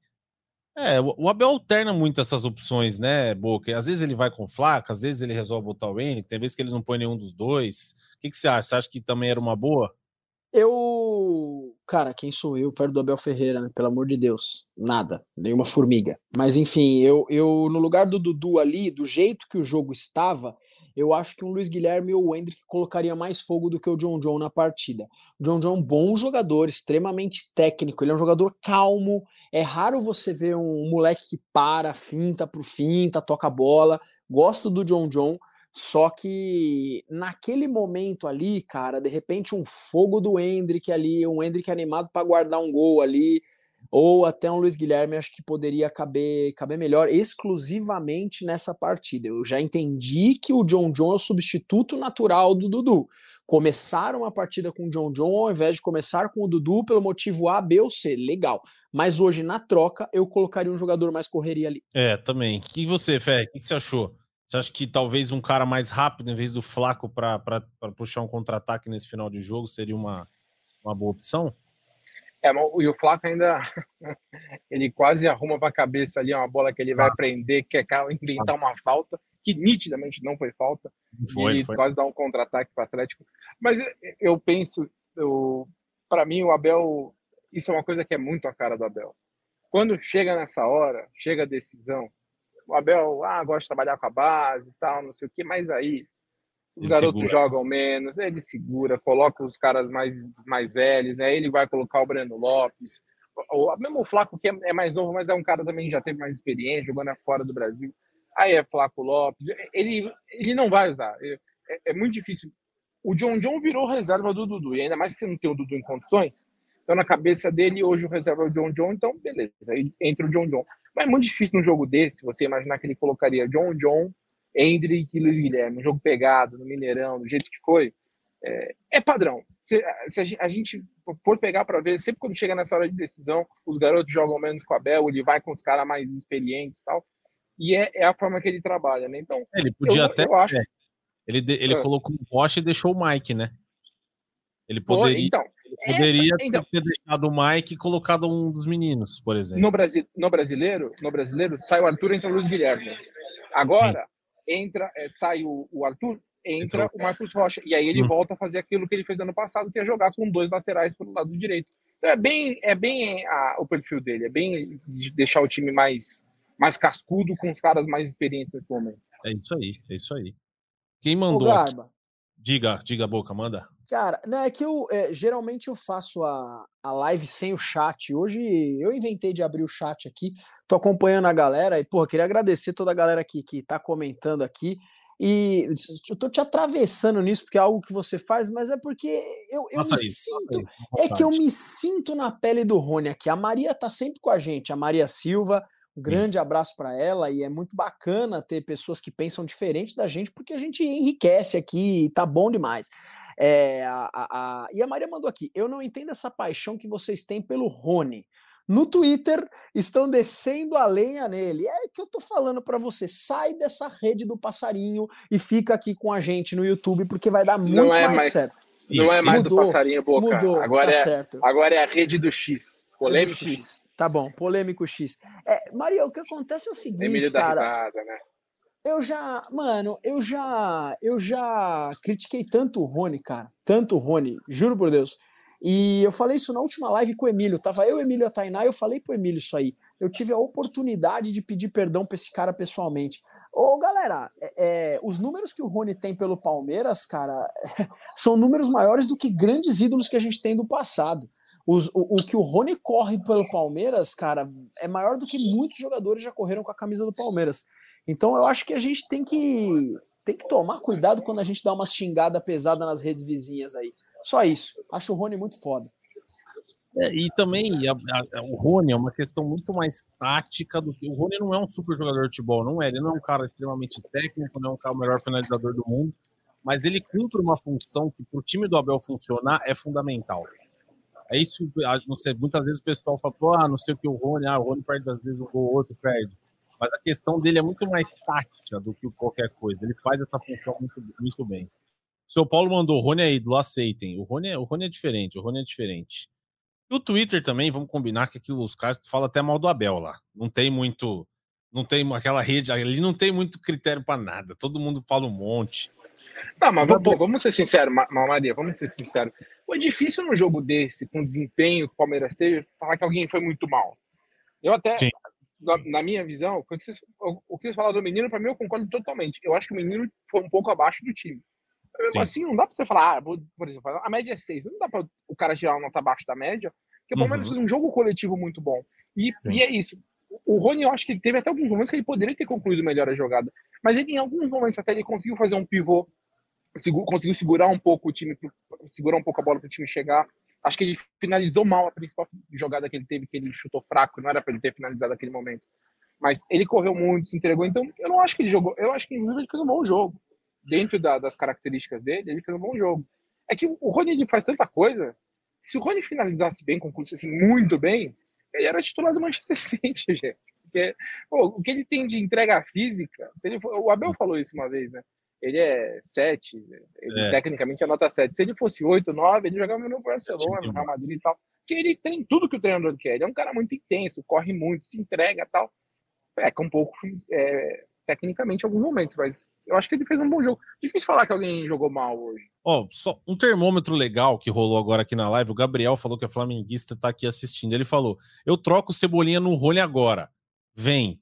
É, o Abel alterna muito essas opções, né, Boca? Às vezes ele vai com flaca, às vezes ele resolve botar o N, tem vezes que ele não põe nenhum dos dois. O que, que você acha? Você acha que também era uma boa? Eu. Cara, quem sou eu perto do Abel Ferreira, né? Pelo amor de Deus. Nada. Nenhuma formiga. Mas enfim, eu, eu no lugar do Dudu ali, do jeito que o jogo estava, eu acho que um Luiz Guilherme ou o Hendrick colocaria mais fogo do que o John John na partida. O John John é um bom jogador, extremamente técnico, ele é um jogador calmo. É raro você ver um moleque que para, finta pro finta, toca a bola. Gosto do John John, só que naquele momento ali, cara, de repente um fogo do Hendrick ali, um Hendrick animado para guardar um gol ali ou até um Luiz Guilherme, acho que poderia caber, caber melhor exclusivamente nessa partida. Eu já entendi que o John John é o substituto natural do Dudu. Começaram a partida com o John John ao invés de começar com o Dudu pelo motivo A, B ou C. Legal. Mas hoje, na troca, eu colocaria um jogador mais correria ali. É, também. E você, Fé? O que você achou? Você acha que talvez um cara mais rápido, em vez do Flaco, para puxar um contra-ataque nesse final de jogo, seria uma, uma boa opção? É, e o Flaco ainda ele quase arruma para a cabeça ali uma bola que ele vai prender, que é inventar uma falta, que nitidamente não foi falta, foi, e foi. quase dá um contra-ataque para o Atlético. Mas eu penso, para mim, o Abel, isso é uma coisa que é muito a cara do Abel. Quando chega nessa hora, chega a decisão, o Abel, ah, gosta de trabalhar com a base e tal, não sei o que, mas aí os garotos segura. jogam menos, ele segura, coloca os caras mais, mais velhos, aí ele vai colocar o Breno Lopes, ou mesmo o Flaco, que é, é mais novo, mas é um cara também que já teve mais experiência, jogando fora do Brasil. Aí é Flaco Lopes, ele, ele não vai usar, é, é muito difícil. O John John virou reserva do Dudu, e ainda mais se você não tem o Dudu em condições, então na cabeça dele hoje o reserva é o John John, então beleza, aí entra o John John. Mas é muito difícil num jogo desse, você imaginar que ele colocaria John John, Hendrick e Luiz Guilherme, um jogo pegado no Mineirão, do jeito que foi, é, é padrão. Se, se, a gente for pegar para ver, sempre quando chega nessa hora de decisão, os garotos jogam menos com a Bel, ele vai com os caras mais experientes e tal. E é, é, a forma que ele trabalha, né? Então, ele podia eu, até. Eu acho, é, ele ele é. colocou o Rocha e deixou o Mike, né? Ele poderia, então, ele poderia essa, então, ter deixado o Mike e colocado um dos meninos, por exemplo. No, Brasil, no brasileiro, no brasileiro, sai o Arthur e entra o Luiz Guilherme. Agora, Sim entra, é, sai o, o Arthur, entra Entrou. o Marcos Rocha. E aí ele hum. volta a fazer aquilo que ele fez no ano passado, que é jogar com dois laterais pelo lado direito. Então é bem, é bem a, o perfil dele, é bem de deixar o time mais, mais cascudo com os caras mais experientes nesse momento. É isso aí, é isso aí. Quem mandou? Diga, diga a boca, manda. Cara, não, é que eu é, geralmente eu faço a, a live sem o chat. Hoje eu inventei de abrir o chat aqui, tô acompanhando a galera e, pô, queria agradecer toda a galera que, que tá comentando aqui. E eu tô te atravessando nisso, porque é algo que você faz, mas é porque eu, eu me isso, sinto. É que eu me sinto na pele do Rony aqui. A Maria tá sempre com a gente, a Maria Silva. Um grande abraço para ela e é muito bacana ter pessoas que pensam diferente da gente, porque a gente enriquece aqui e tá bom demais. É, a, a. E a Maria mandou aqui: eu não entendo essa paixão que vocês têm pelo Rony. No Twitter estão descendo a lenha nele. É que eu tô falando para você, sai dessa rede do passarinho e fica aqui com a gente no YouTube porque vai dar muito não é mais, mais certo. Não é mais mudou, do passarinho boca. Mudou, agora tá é certo. agora é a rede do X. Polêmico X. Tá bom, polêmico X. É, Maria, o que acontece é o seguinte, Emílio cara. Risada, né? Eu já, mano, eu já, eu já critiquei tanto o Rony, cara, tanto o Rony, juro por Deus. E eu falei isso na última live com o Emílio. Tava eu, Emílio e a Tainá, eu falei pro Emílio isso aí. Eu tive a oportunidade de pedir perdão pra esse cara pessoalmente. Ô, galera, é, é, os números que o Rony tem pelo Palmeiras, cara, são números maiores do que grandes ídolos que a gente tem do passado. Os, o, o, que o Rony corre pelo Palmeiras, cara, é maior do que muitos jogadores já correram com a camisa do Palmeiras. Então eu acho que a gente tem que, tem que tomar cuidado quando a gente dá uma xingada pesada nas redes vizinhas aí. Só isso. Acho o Rony muito foda. É, e também a, a, o Rony é uma questão muito mais tática do que. O Rony não é um super jogador de futebol, não é. Ele não é um cara extremamente técnico, não é um cara o melhor finalizador do mundo, mas ele cumpre uma função que para o time do Abel funcionar é fundamental. É isso, não sei, muitas vezes o pessoal fala, ah, não sei o que o Rony, ah, o Rony perde às vezes o gol, outro perde. Mas a questão dele é muito mais tática do que qualquer coisa. Ele faz essa função muito, muito bem. O seu Paulo mandou, Rony é ídolo, aceitem. O Rony, é, o Rony é diferente, o Rony é diferente. E o Twitter também, vamos combinar que aquilo, os caras falam até mal do Abel lá. Não tem muito. Não tem aquela rede, ali não tem muito critério para nada. Todo mundo fala um monte. Tá, mas pô, vamos ser sinceros, Maria, vamos ser sinceros. Foi difícil num jogo desse, com o desempenho que o Palmeiras teve, falar que alguém foi muito mal. Eu até, na, na, minha visão, o que, vocês, o que vocês falaram do menino, para mim eu concordo totalmente. Eu acho que o menino foi um pouco abaixo do time. Mesmo Sim. assim, não dá para você falar, ah, por exemplo, a média é 6. Não dá para o cara tirar uma nota abaixo da média, porque o Palmeiras uhum. fez um jogo coletivo muito bom. E, e é isso. O Rony, eu acho que teve até alguns momentos que ele poderia ter concluído melhor a jogada. Mas ele, em alguns momentos, até ele conseguiu fazer um pivô, conseguiu segurar um pouco o time, segurar um pouco a bola para o time chegar. Acho que ele finalizou mal a principal jogada que ele teve, que ele chutou fraco, não era para ele ter finalizado naquele momento. Mas ele correu muito, se entregou, então eu não acho que ele jogou, eu acho que inclusive ele fez um bom jogo. Dentro da, das características dele, ele fez um bom jogo. É que o Rony ele faz tanta coisa, se o Rony finalizasse bem, concluísse assim, muito bem, ele era titular do Manchester City, gente. Porque pô, o que ele tem de entrega física, se ele for, o Abel falou isso uma vez, né? Ele é 7, ele é. tecnicamente é nota 7. Se ele fosse 8, 9, ele jogava no Barcelona, no Real Madrid e tal. Porque ele tem tudo que o treinador quer. Ele é um cara muito intenso, corre muito, se entrega e tal. Peca um pouco é, tecnicamente em alguns momentos, mas eu acho que ele fez um bom jogo. Difícil falar que alguém jogou mal hoje. Ó, oh, só um termômetro legal que rolou agora aqui na live. O Gabriel falou que é flamenguista, tá aqui assistindo. Ele falou: Eu troco Cebolinha no role agora. Vem.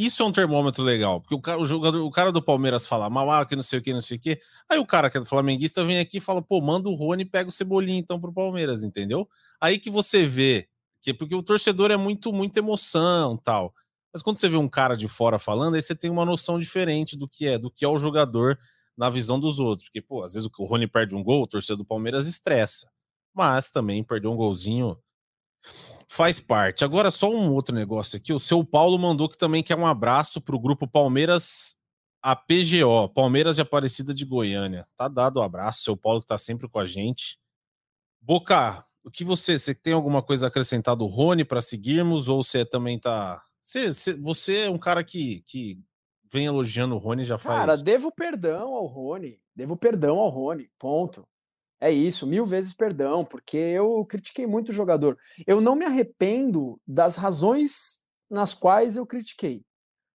Isso é um termômetro legal, porque o cara, o jogador, o cara do Palmeiras fala mal, ah, que não sei o que, não sei o que. Aí o cara que é do flamenguista vem aqui e fala, pô, manda o Rony e pega o Cebolinha então pro Palmeiras, entendeu? Aí que você vê, que porque o torcedor é muito, muita emoção tal. Mas quando você vê um cara de fora falando, aí você tem uma noção diferente do que é, do que é o jogador na visão dos outros. Porque, pô, às vezes o Rony perde um gol, o torcedor do Palmeiras estressa. Mas também perdeu um golzinho Faz parte. Agora, só um outro negócio aqui. O seu Paulo mandou que também quer um abraço para o grupo Palmeiras APGO, Palmeiras de Aparecida de Goiânia. Tá dado o um abraço, seu Paulo que tá sempre com a gente. Boca, o que você, você tem alguma coisa a acrescentar do Rony para seguirmos ou você também tá você, você é um cara que, que vem elogiando o Rony já faz. Cara, devo perdão ao Rony. Devo perdão ao Rony. Ponto. É isso, mil vezes perdão, porque eu critiquei muito o jogador. Eu não me arrependo das razões nas quais eu critiquei,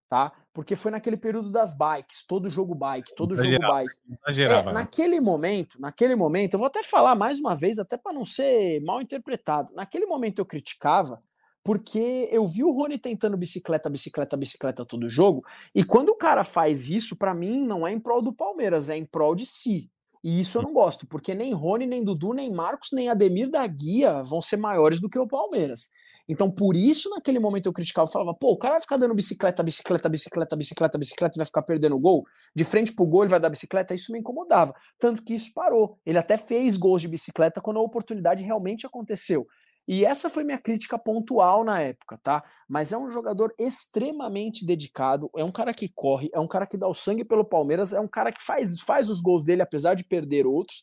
tá? Porque foi naquele período das bikes, todo jogo bike, todo jogo bike. É, né? naquele momento, naquele momento, eu vou até falar mais uma vez, até para não ser mal interpretado. Naquele momento eu criticava porque eu vi o Rony tentando bicicleta, bicicleta, bicicleta todo jogo, e quando o cara faz isso, para mim não é em prol do Palmeiras, é em prol de si. E isso eu não gosto, porque nem Rony, nem Dudu, nem Marcos, nem Ademir da Guia vão ser maiores do que o Palmeiras. Então, por isso, naquele momento eu criticava, eu falava, pô, o cara vai ficar dando bicicleta, bicicleta, bicicleta, bicicleta, bicicleta, e vai ficar perdendo gol, de frente pro gol ele vai dar bicicleta, isso me incomodava. Tanto que isso parou. Ele até fez gols de bicicleta quando a oportunidade realmente aconteceu. E essa foi minha crítica pontual na época, tá? Mas é um jogador extremamente dedicado, é um cara que corre, é um cara que dá o sangue pelo Palmeiras, é um cara que faz, faz os gols dele, apesar de perder outros.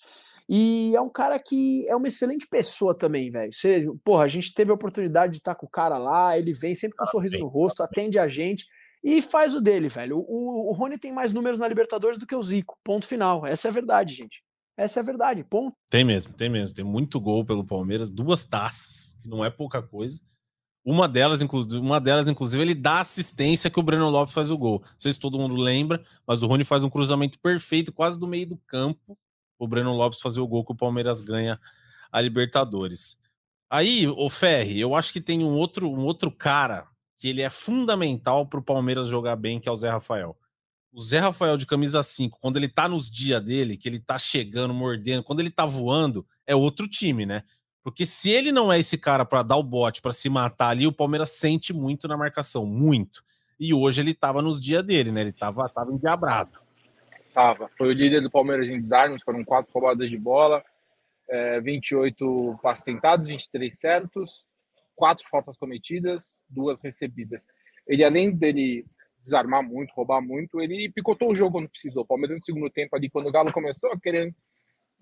E é um cara que é uma excelente pessoa também, velho. Porra, a gente teve a oportunidade de estar com o cara lá, ele vem sempre com um sorriso no rosto, atende a gente e faz o dele, velho. O, o Rony tem mais números na Libertadores do que o Zico. Ponto final. Essa é a verdade, gente. Essa é a verdade, ponto. Tem mesmo, tem mesmo. Tem muito gol pelo Palmeiras, duas taças, que não é pouca coisa. Uma delas, inclusive, uma delas, inclusive, ele dá assistência que o Breno Lopes faz o gol. Não sei se todo mundo lembra, mas o Rony faz um cruzamento perfeito, quase do meio do campo. O Breno Lopes fazer o gol que o Palmeiras ganha a Libertadores. Aí, o Ferri, eu acho que tem um outro, um outro cara que ele é fundamental para o Palmeiras jogar bem, que é o Zé Rafael. O Zé Rafael de camisa 5, quando ele tá nos dias dele, que ele tá chegando, mordendo, quando ele tá voando, é outro time, né? Porque se ele não é esse cara para dar o bote, para se matar ali, o Palmeiras sente muito na marcação, muito. E hoje ele estava nos dias dele, né? Ele estava tava endiabrado. Tava. Foi o líder do Palmeiras em desarmes, foram quatro roubadas de bola, é, 28 passos tentados, 23 certos, quatro faltas cometidas, duas recebidas. Ele, além dele desarmar muito, roubar muito, ele picotou o jogo quando precisou. O Palmeiras no segundo tempo ali, quando o Galo começou a querer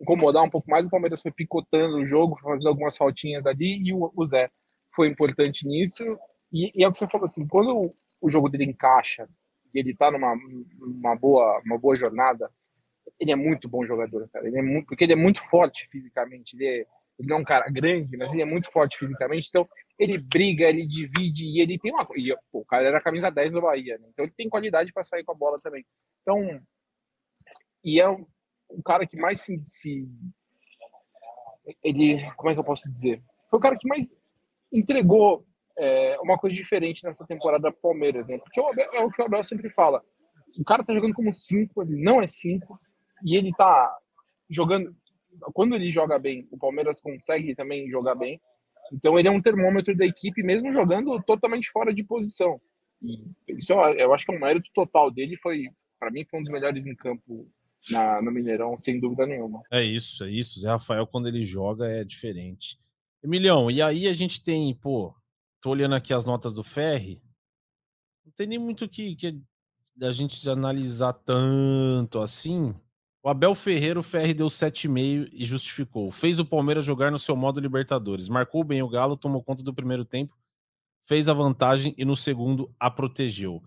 incomodar um pouco mais, o Palmeiras foi picotando o jogo, fazendo algumas faltinhas ali, e o, o Zé foi importante nisso. E, e, é o que você falou assim, quando o, o jogo dele encaixa e ele tá numa uma boa, uma boa jornada, ele é muito bom jogador, cara. Ele é muito, porque ele é muito forte fisicamente. Ele, é, ele não é um cara grande, mas ele é muito forte fisicamente. Então, ele briga, ele divide e ele tem uma. E, pô, o cara era a camisa 10 do Bahia, né? Então, ele tem qualidade para sair com a bola também. Então, e é um, o cara que mais se, se, ele como é que eu posso dizer foi o cara que mais entregou é, uma coisa diferente nessa temporada Palmeiras né porque o Abel, é o que o Abel sempre fala o cara tá jogando como cinco ele não é cinco e ele tá jogando quando ele joga bem o Palmeiras consegue também jogar bem então ele é um termômetro da equipe mesmo jogando totalmente fora de posição e isso eu, eu acho que é um mérito total dele foi para mim foi um dos melhores em campo na, no Mineirão, sem dúvida nenhuma. É isso, é isso. Zé Rafael, quando ele joga, é diferente. Emilhão, e aí a gente tem, pô, tô olhando aqui as notas do Ferri, não tem nem muito que, que a gente analisar tanto assim. O Abel Ferreira, o Ferri deu 7,5 e justificou. Fez o Palmeiras jogar no seu modo Libertadores. Marcou bem o Galo, tomou conta do primeiro tempo, fez a vantagem e no segundo a protegeu.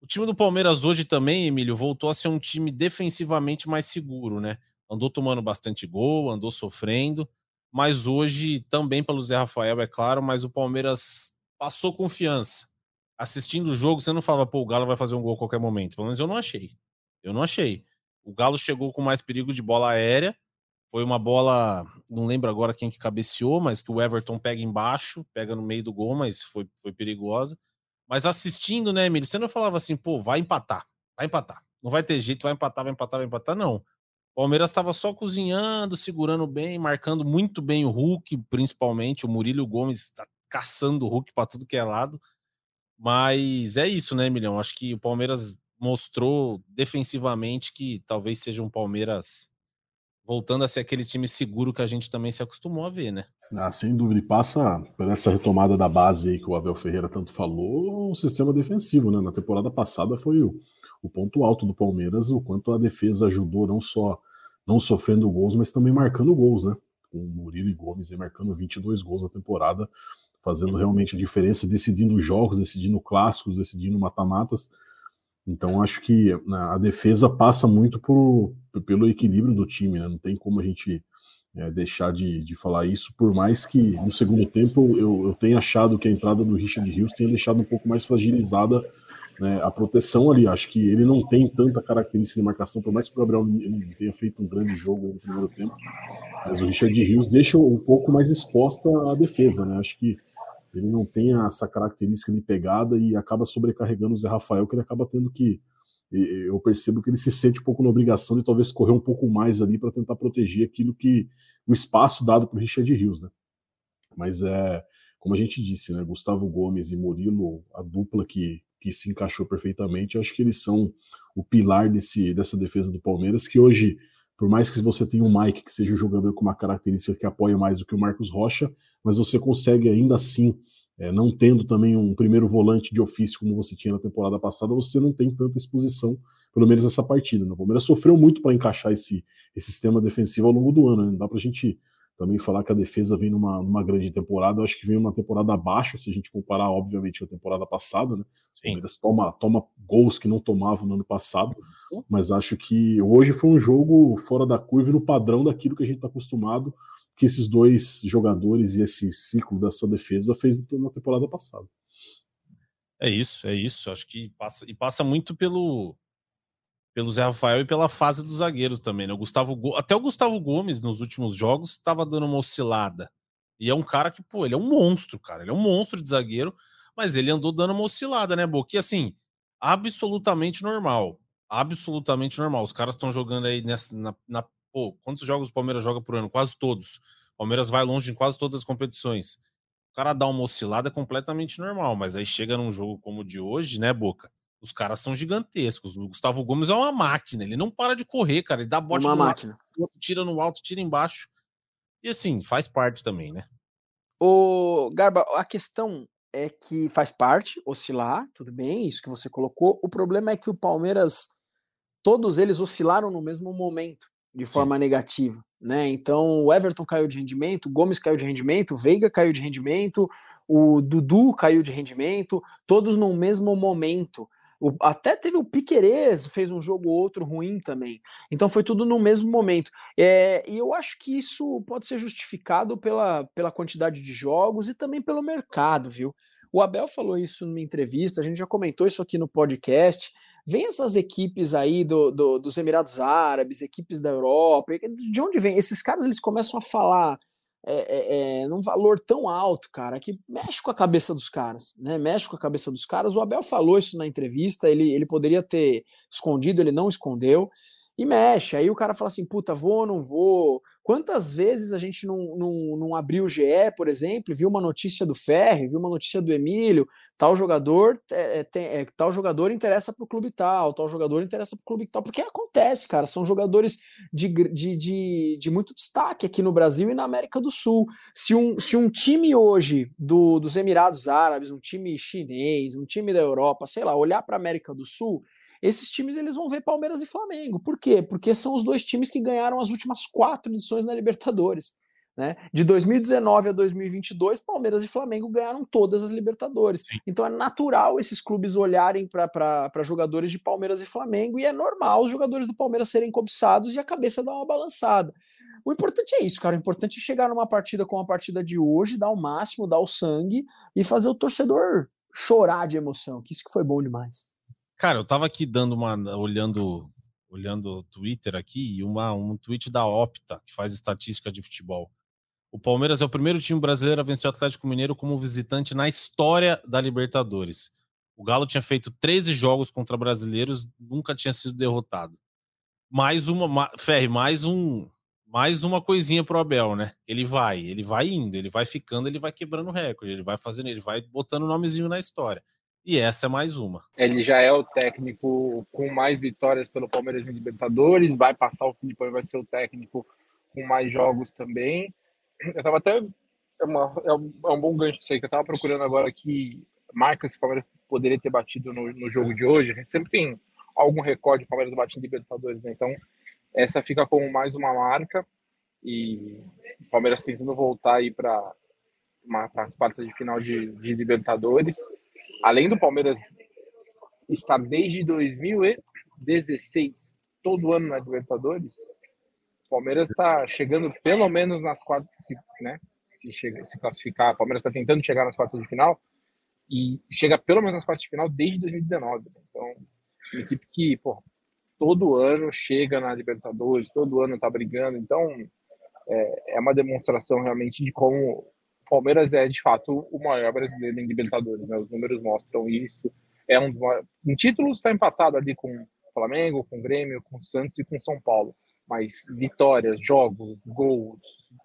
O time do Palmeiras hoje também, Emílio, voltou a ser um time defensivamente mais seguro, né? Andou tomando bastante gol, andou sofrendo, mas hoje também pelo Zé Rafael, é claro, mas o Palmeiras passou confiança. Assistindo o jogo, você não falava, pô, o Galo vai fazer um gol a qualquer momento. Pelo menos eu não achei. Eu não achei. O Galo chegou com mais perigo de bola aérea. Foi uma bola, não lembro agora quem que cabeceou, mas que o Everton pega embaixo, pega no meio do gol, mas foi, foi perigosa. Mas assistindo, né, Emílio, você não falava assim, pô, vai empatar, vai empatar. Não vai ter jeito, vai empatar, vai empatar, vai empatar, não. O Palmeiras estava só cozinhando, segurando bem, marcando muito bem o Hulk, principalmente. O Murilo Gomes está caçando o Hulk para tudo que é lado. Mas é isso, né, Emilhão? Acho que o Palmeiras mostrou defensivamente que talvez seja um Palmeiras voltando a ser aquele time seguro que a gente também se acostumou a ver, né? Ah, sem dúvida, e passa por essa retomada da base aí que o Abel Ferreira tanto falou, o sistema defensivo, né? Na temporada passada foi o, o ponto alto do Palmeiras, o quanto a defesa ajudou não só não sofrendo gols, mas também marcando gols, né? Com o Murilo e Gomes aí marcando 22 gols na temporada, fazendo realmente a diferença, decidindo jogos, decidindo clássicos, decidindo mata-matas. Então acho que né, a defesa passa muito por, pelo equilíbrio do time, né? Não tem como a gente é, deixar de, de falar isso, por mais que no segundo tempo eu, eu tenha achado que a entrada do Richard Rios tenha deixado um pouco mais fragilizada né, a proteção ali. Acho que ele não tem tanta característica de marcação, por mais que o Gabriel tenha feito um grande jogo no primeiro tempo, mas o Richard Rios deixa um pouco mais exposta a defesa, né? Acho que ele não tem essa característica de pegada e acaba sobrecarregando o Zé Rafael, que ele acaba tendo que eu percebo que ele se sente um pouco na obrigação de talvez correr um pouco mais ali para tentar proteger aquilo que o espaço dado para o Richard Rios, né? Mas é, como a gente disse, né? Gustavo Gomes e Murilo, a dupla que, que se encaixou perfeitamente, acho que eles são o pilar desse, dessa defesa do Palmeiras, que hoje, por mais que você tenha um Mike que seja um jogador com uma característica que apoia mais do que o Marcos Rocha, mas você consegue ainda assim é, não tendo também um primeiro volante de ofício como você tinha na temporada passada, você não tem tanta exposição, pelo menos nessa partida. Né? O Palmeiras sofreu muito para encaixar esse, esse sistema defensivo ao longo do ano. Né? Não dá para a gente também falar que a defesa vem numa, numa grande temporada. Eu acho que vem uma temporada abaixo, se a gente comparar, obviamente, com a temporada passada. Né? O Palmeiras toma, toma gols que não tomava no ano passado, mas acho que hoje foi um jogo fora da curva e no padrão daquilo que a gente está acostumado que esses dois jogadores e esse ciclo dessa defesa fez na temporada passada. É isso, é isso. Acho que passa e passa muito pelo pelo Zé Rafael e pela fase dos zagueiros também, né? O Gustavo, até o Gustavo Gomes nos últimos jogos estava dando uma oscilada. E é um cara que, pô, ele é um monstro, cara. Ele é um monstro de zagueiro, mas ele andou dando uma oscilada, né, Boque? assim, absolutamente normal. Absolutamente normal. Os caras estão jogando aí nessa, na, na, Pô, quantos jogos o Palmeiras joga por ano? Quase todos. O Palmeiras vai longe em quase todas as competições. O cara dá uma oscilada é completamente normal, mas aí chega num jogo como o de hoje, né, Boca? Os caras são gigantescos. O Gustavo Gomes é uma máquina, ele não para de correr, cara. Ele dá bote uma máquina. Lado, tira no alto, tira embaixo. E assim, faz parte também, né? O Garba, a questão é que faz parte oscilar, tudo bem, isso que você colocou. O problema é que o Palmeiras, todos eles oscilaram no mesmo momento, de forma Sim. negativa, né? Então, o Everton caiu de rendimento, o Gomes caiu de rendimento, o Veiga caiu de rendimento, o Dudu caiu de rendimento, todos no mesmo momento. O, até teve o Piquerez, fez um jogo ou outro ruim também. Então foi tudo no mesmo momento. É, e eu acho que isso pode ser justificado pela, pela quantidade de jogos e também pelo mercado, viu? O Abel falou isso numa entrevista, a gente já comentou isso aqui no podcast. Vem essas equipes aí do, do, dos Emirados Árabes, equipes da Europa, de onde vem? Esses caras eles começam a falar é, é, é, num valor tão alto, cara, que mexe com a cabeça dos caras, né? Mexe com a cabeça dos caras. O Abel falou isso na entrevista, ele, ele poderia ter escondido, ele não escondeu e mexe. Aí o cara fala assim: puta, vou ou não vou? Quantas vezes a gente não, não, não abriu o GE, por exemplo, viu uma notícia do Ferre, viu uma notícia do Emílio, tal jogador, é, é, tem, é, tal jogador interessa para o clube tal, tal jogador interessa para o clube tal, porque acontece, cara, são jogadores de, de, de, de, muito destaque aqui no Brasil e na América do Sul. Se um, se um time hoje do, dos Emirados Árabes, um time chinês, um time da Europa, sei lá, olhar para a América do Sul esses times eles vão ver Palmeiras e Flamengo. Por quê? Porque são os dois times que ganharam as últimas quatro edições da Libertadores. Né? De 2019 a 2022, Palmeiras e Flamengo ganharam todas as Libertadores. Sim. Então é natural esses clubes olharem para jogadores de Palmeiras e Flamengo e é normal os jogadores do Palmeiras serem cobiçados e a cabeça dar uma balançada. O importante é isso, cara. O importante é chegar numa partida como a partida de hoje, dar o máximo, dar o sangue e fazer o torcedor chorar de emoção, que isso que foi bom demais. Cara, eu tava aqui dando uma. olhando olhando o Twitter aqui e uma, um tweet da Opta, que faz estatística de futebol. O Palmeiras é o primeiro time brasileiro a vencer o Atlético Mineiro como visitante na história da Libertadores. O Galo tinha feito 13 jogos contra brasileiros, nunca tinha sido derrotado. Mais uma, Ferre, mais um, mais uma coisinha pro Abel, né? Ele vai, ele vai indo, ele vai ficando, ele vai quebrando recorde, ele vai fazendo, ele vai botando nomezinho na história. E essa é mais uma. Ele já é o técnico com mais vitórias pelo Palmeiras em Libertadores, vai passar o Filipão e vai ser o técnico com mais jogos também. Eu tava até. É, uma, é, um, é um bom gancho isso aí, que eu tava procurando agora que marcas que o Palmeiras poderia ter batido no, no jogo de hoje. A gente sempre tem algum recorde de Palmeiras bate em Libertadores, né? Então, essa fica como mais uma marca. E o Palmeiras tentando voltar aí para as quartas de final de, de Libertadores além do Palmeiras estar desde 2016 todo ano na Libertadores, o Palmeiras está chegando pelo menos nas quartas, né? Se, chega, se classificar, o Palmeiras está tentando chegar nas quartas de final e chega pelo menos nas quartas de final desde 2019. Né? Então, uma equipe que, pô, todo ano chega na Libertadores, todo ano está brigando. Então, é, é uma demonstração realmente de como Palmeiras é, de fato, o maior brasileiro em Libertadores. Né? Os números mostram isso. É um. Em títulos está empatado ali com Flamengo, com Grêmio, com Santos e com São Paulo. Mas vitórias, jogos, gols,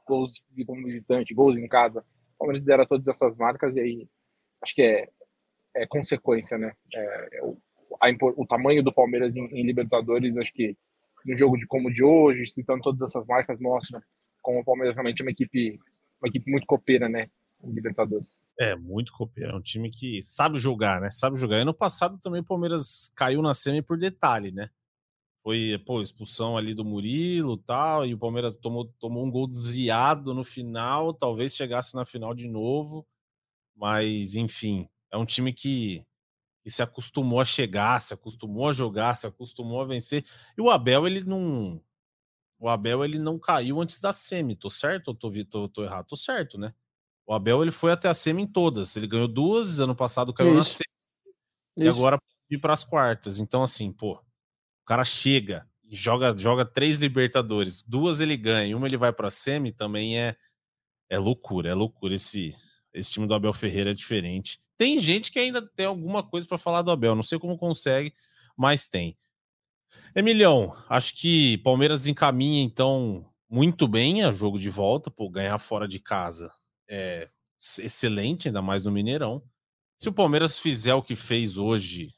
gols como visitante, gols em casa, o Palmeiras lidera todas essas marcas e aí acho que é, é consequência, né? É, é o, a, o tamanho do Palmeiras em, em Libertadores, acho que no jogo de como de hoje, citando todas essas marcas, mostra como o Palmeiras realmente é uma equipe uma equipe muito copeira, né? Em Libertadores. É, muito copeira. É um time que sabe jogar, né? Sabe jogar. Ano passado também o Palmeiras caiu na semi por detalhe, né? Foi, pô, expulsão ali do Murilo tal, e o Palmeiras tomou, tomou um gol desviado no final, talvez chegasse na final de novo, mas enfim, é um time que, que se acostumou a chegar, se acostumou a jogar, se acostumou a vencer. E o Abel, ele não, o Abel ele não caiu antes da semi. Tô certo ou tô, tô, tô errado? Tô certo, né? O Abel ele foi até a semi em todas. Ele ganhou duas, ano passado caiu Isso. na semi. Isso. E agora ir para as quartas. Então, assim, pô, o cara chega e joga, joga três Libertadores, duas ele ganha, uma ele vai para a semi, também é, é loucura, é loucura. Esse, esse time do Abel Ferreira é diferente. Tem gente que ainda tem alguma coisa para falar do Abel, não sei como consegue, mas tem. Emilhão, acho que Palmeiras encaminha então muito bem a jogo de volta, por ganhar fora de casa é excelente, ainda mais no Mineirão. Se o Palmeiras fizer o que fez hoje,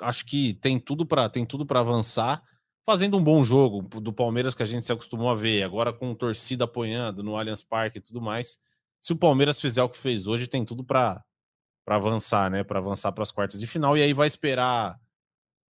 acho que tem tudo para tem tudo para avançar, fazendo um bom jogo do Palmeiras que a gente se acostumou a ver, agora com torcida apoiando no Allianz Parque e tudo mais. Se o Palmeiras fizer o que fez hoje, tem tudo para para avançar, né? Para avançar para as quartas de final e aí vai esperar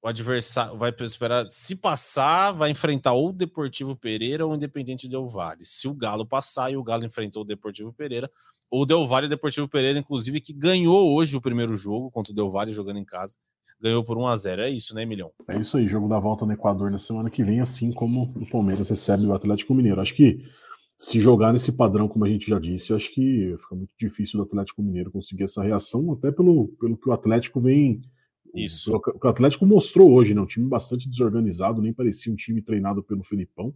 o adversário vai esperar se passar, vai enfrentar ou o Deportivo Pereira ou o Independente Del Valle. Se o Galo passar e o Galo enfrentou o Deportivo Pereira, ou o Del Valle e o Deportivo Pereira, inclusive, que ganhou hoje o primeiro jogo contra o Del Valle jogando em casa, ganhou por 1 a 0 É isso, né, Milhão? É isso aí, jogo da volta no Equador na semana que vem, assim como o Palmeiras recebe o Atlético Mineiro. Acho que se jogar nesse padrão, como a gente já disse, acho que fica muito difícil do Atlético Mineiro conseguir essa reação, até pelo, pelo que o Atlético vem isso. O, Atlético mostrou hoje, né? Um time bastante desorganizado, nem parecia um time treinado pelo Felipão,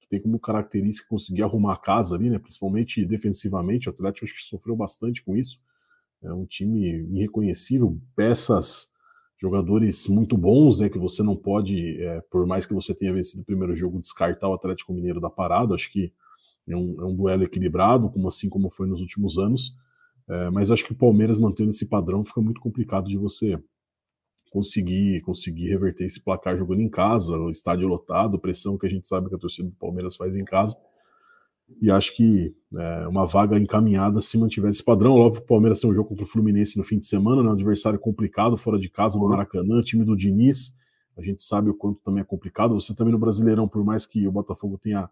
que tem como característica conseguir arrumar a casa ali, né? Principalmente defensivamente. O Atlético acho que sofreu bastante com isso. É um time irreconhecível, peças, jogadores muito bons, né? Que você não pode, é, por mais que você tenha vencido o primeiro jogo, descartar o Atlético Mineiro da parada. Acho que é um, é um duelo equilibrado, como assim como foi nos últimos anos. É, mas acho que o Palmeiras mantendo esse padrão fica muito complicado de você conseguir conseguir reverter esse placar jogando em casa, o estádio lotado, pressão que a gente sabe que a torcida do Palmeiras faz em casa. E acho que é, uma vaga encaminhada se mantiver esse padrão. Óbvio que o Palmeiras tem um jogo contra o Fluminense no fim de semana, né, um adversário complicado fora de casa no Maracanã, time do Diniz. A gente sabe o quanto também é complicado. Você também no Brasileirão, por mais que o Botafogo tenha,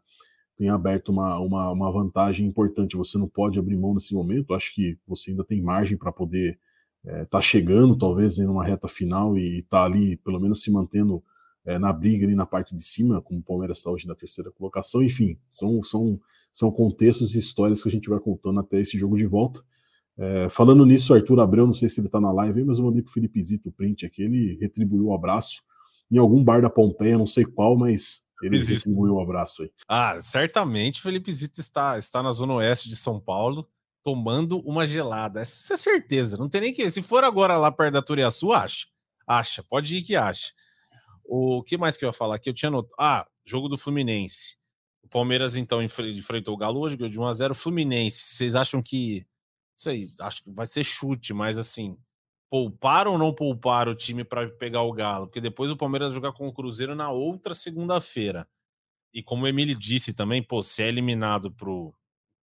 tenha aberto uma, uma, uma vantagem importante, você não pode abrir mão nesse momento. Acho que você ainda tem margem para poder está é, chegando, talvez, em uma reta final e está ali, pelo menos, se mantendo é, na briga ali na parte de cima, como o Palmeiras está hoje na terceira colocação. Enfim, são, são, são contextos e histórias que a gente vai contando até esse jogo de volta. É, falando nisso, Arthur Abreu, não sei se ele está na live, mas eu mandei para o Felipe Zito o print aqui, ele retribuiu o abraço em algum bar da Pompeia, não sei qual, mas ele retribuiu o abraço aí. Ah, certamente o Felipe Zito está, está na zona oeste de São Paulo, tomando uma gelada. Essa é certeza. Não tem nem que. Se for agora lá perto da Turiaçu, acha. Acha. Pode ir que acha. O que mais que eu ia falar aqui? Eu tinha notado. Ah, jogo do Fluminense. O Palmeiras, então, enfrentou o Galo hoje, ganhou de 1x0. Fluminense, vocês acham que. Não sei, acho que vai ser chute, mas assim. Poupar ou não poupar o time para pegar o Galo? Porque depois o Palmeiras jogar com o Cruzeiro na outra segunda-feira. E como o Emílio disse também, pô, se é eliminado pro,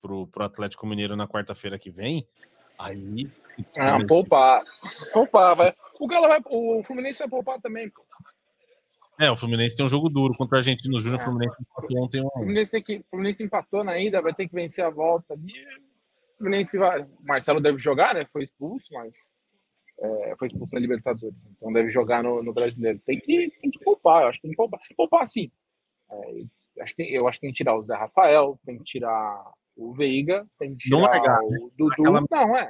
pro, pro Atlético Mineiro na quarta-feira que vem, aí. Ah, poupar. Poupar, vai. O Galo vai. O Fluminense vai poupar também, É, o Fluminense tem um jogo duro contra a Argentino Júnior. É. O Fluminense empatou ontem. Um... O Fluminense, tem que, Fluminense empatou na ida, vai ter que vencer a volta ali. O Fluminense vai. O Marcelo deve jogar, né? Foi expulso, mas. É, foi expulso na Libertadores. Então deve jogar no, no Brasileiro. Tem que, tem que poupar, eu acho que tem que poupar. Poupar sim. É, acho que, eu acho que tem que tirar o Zé Rafael, tem que tirar o Veiga, tem que tirar não legal, o né? Dudu. Aquela... Não, é.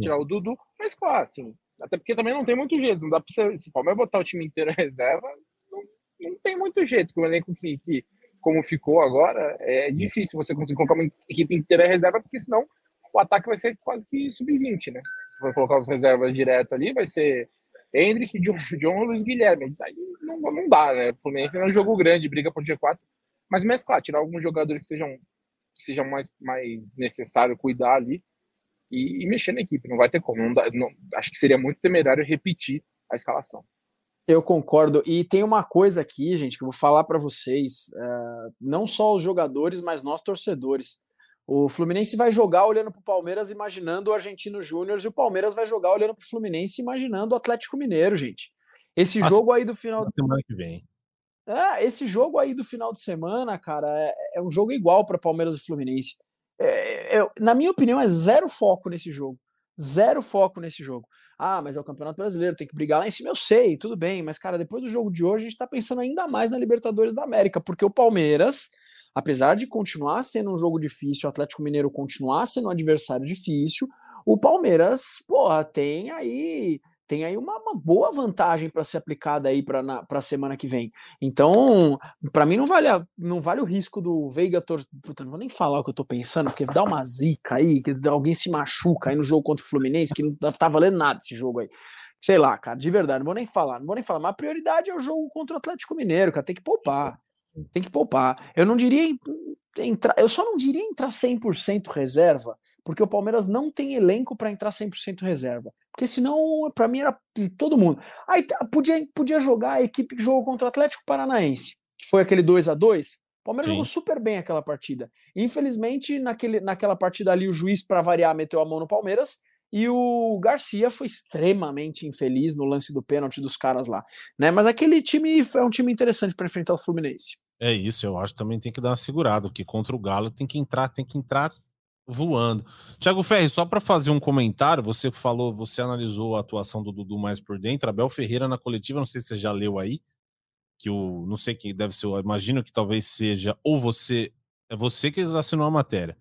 Tirar o Dudu. Mas claro, assim, até porque também não tem muito jeito. Não dá pra você. Se o Palmeiras botar o time inteiro em reserva, não, não tem muito jeito. Com o elenco que, que, como ficou agora, é difícil você conseguir colocar uma equipe inteira em reserva, porque senão o ataque vai ser quase que sub-20, né? Se for colocar os reservas direto ali, vai ser Hendrick, John, John Luiz Guilherme. Aí não, não dá, né? O Fluminense é um jogo grande, briga por G4. Mas mesclar, tirar alguns jogadores que sejam seja mais, mais necessário cuidar ali e, e mexer na equipe. Não vai ter como. Não dá, não, acho que seria muito temerário repetir a escalação. Eu concordo. E tem uma coisa aqui, gente, que eu vou falar para vocês. Uh, não só os jogadores, mas nós torcedores. O Fluminense vai jogar olhando para o Palmeiras, imaginando o Argentino Júnior, e o Palmeiras vai jogar olhando para o Fluminense, imaginando o Atlético Mineiro, gente. Esse jogo aí do final. Semana que vem. É, esse jogo aí do final de semana, cara, é, é um jogo igual para Palmeiras e Fluminense. É, é, na minha opinião, é zero foco nesse jogo. Zero foco nesse jogo. Ah, mas é o Campeonato Brasileiro, tem que brigar lá em cima. Eu sei, tudo bem, mas, cara, depois do jogo de hoje, a gente tá pensando ainda mais na Libertadores da América, porque o Palmeiras, apesar de continuar sendo um jogo difícil, o Atlético Mineiro continuar sendo um adversário difícil, o Palmeiras, porra, tem aí tem aí uma, uma boa vantagem para ser aplicada aí para a semana que vem. Então, para mim não vale, a, não vale o risco do Veiga tor... Não vou nem falar o que eu tô pensando, porque dá uma zica aí, que alguém se machuca aí no jogo contra o Fluminense, que não tá, tá valendo nada esse jogo aí. Sei lá, cara, de verdade, não vou nem falar, não vou nem falar, mas a prioridade é o jogo contra o Atlético Mineiro, cara, tem que poupar. Tem que poupar. Eu não diria entrar, eu só não diria entrar 100% reserva, porque o Palmeiras não tem elenco para entrar 100% reserva. Porque senão, para mim, era todo mundo. Aí podia, podia jogar a equipe que jogou contra o Atlético Paranaense, que foi aquele 2 a 2 O Palmeiras Sim. jogou super bem aquela partida. Infelizmente, naquele, naquela partida ali, o juiz, para variar, meteu a mão no Palmeiras. E o Garcia foi extremamente infeliz no lance do pênalti dos caras lá. Né? Mas aquele time é um time interessante para enfrentar o Fluminense. É isso, eu acho que também tem que dar uma segurada, porque contra o Galo tem que entrar, tem que entrar voando. Tiago Ferri, só para fazer um comentário, você falou, você analisou a atuação do Dudu mais por dentro. Abel Ferreira na coletiva, não sei se você já leu aí, que o não sei quem deve ser, imagino que talvez seja ou você, é você que assinou a matéria.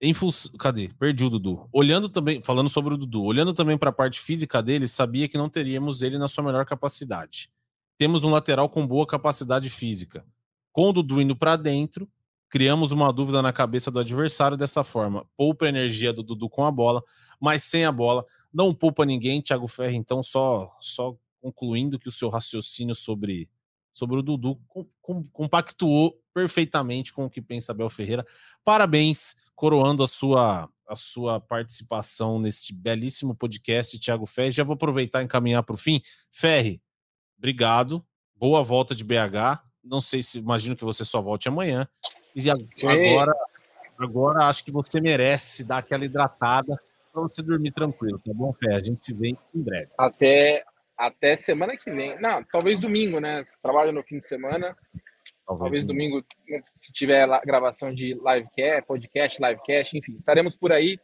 Em cadê? Perdi o Dudu. Olhando também, falando sobre o Dudu, olhando também para a parte física dele, sabia que não teríamos ele na sua melhor capacidade. Temos um lateral com boa capacidade física. Com o Dudu indo para dentro, criamos uma dúvida na cabeça do adversário dessa forma. Poupa a energia do Dudu com a bola, mas sem a bola não poupa ninguém. Thiago Ferri, então, só, só concluindo que o seu raciocínio sobre, sobre o Dudu com, com, compactuou perfeitamente com o que pensa Abel Ferreira. Parabéns, coroando a sua a sua participação neste belíssimo podcast, Thiago Ferri. Já vou aproveitar e encaminhar para o fim. Ferri, obrigado. Boa volta de BH. Não sei se imagino que você só volte amanhã. E agora, agora acho que você merece dar aquela hidratada para você dormir tranquilo, tá bom, Fé? A gente se vê em breve. Até, até semana que vem. Não, talvez domingo, né? Trabalho no fim de semana. Talvez, talvez domingo, se tiver gravação de livecast, podcast, livecast, enfim, estaremos por aí.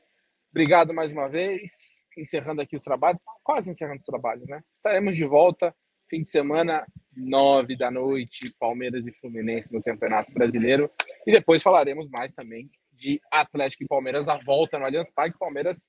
Obrigado mais uma vez. Encerrando aqui os trabalhos, quase encerrando os trabalhos, né? Estaremos de volta fim de semana, nove da noite, Palmeiras e Fluminense no Campeonato Brasileiro. E depois falaremos mais também de Atlético e Palmeiras, a volta no Allianz Parque. Palmeiras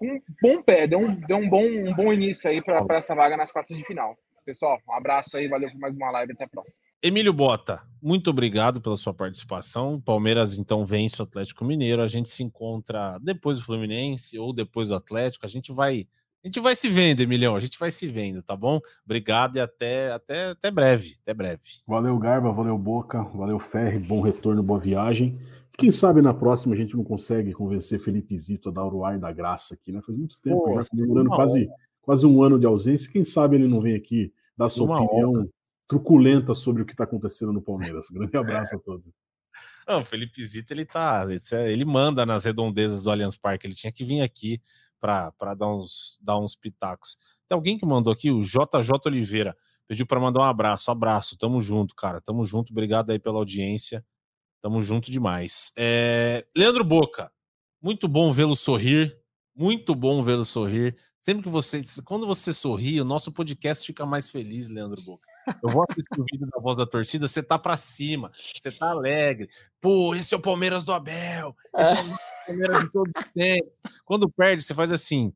um bom pé, deu um, deu um, bom, um bom início aí para essa vaga nas quartas de final. Pessoal, um abraço aí, valeu por mais uma live, até a próxima. Emílio Bota, muito obrigado pela sua participação. Palmeiras então vence o Atlético Mineiro. A gente se encontra depois do Fluminense ou depois do Atlético. A gente vai a gente vai se vendo, Emilhão. A gente vai se vendo, tá bom? Obrigado e até, até, até breve. Até breve. Valeu, Garba. Valeu, Boca. Valeu, Ferre. Bom retorno, boa viagem. Quem sabe na próxima a gente não consegue convencer Felipe Zito a dar o ar da graça aqui, né? Faz muito tempo, Pô, já demorando quase, quase um ano de ausência. Quem sabe ele não vem aqui dar sua uma opinião truculenta sobre o que está acontecendo no Palmeiras. Grande abraço é. a todos. Não, o Felipe Zito, ele tá. Ele manda nas redondezas do Allianz Parque. Ele tinha que vir aqui para dar uns, dar uns pitacos. Tem alguém que mandou aqui, o JJ Oliveira, pediu para mandar um abraço. Abraço, tamo junto, cara. Tamo junto. Obrigado aí pela audiência. Tamo junto demais. É... Leandro Boca, muito bom vê-lo sorrir. Muito bom vê-lo sorrir. Sempre que você, quando você sorri, o nosso podcast fica mais feliz, Leandro Boca. Eu vou assistir o vídeo da voz da torcida, você tá para cima, você tá alegre. Pô, esse é o Palmeiras do Abel, esse é, é o Palmeiras de todo tempo. Quando perde, você faz assim: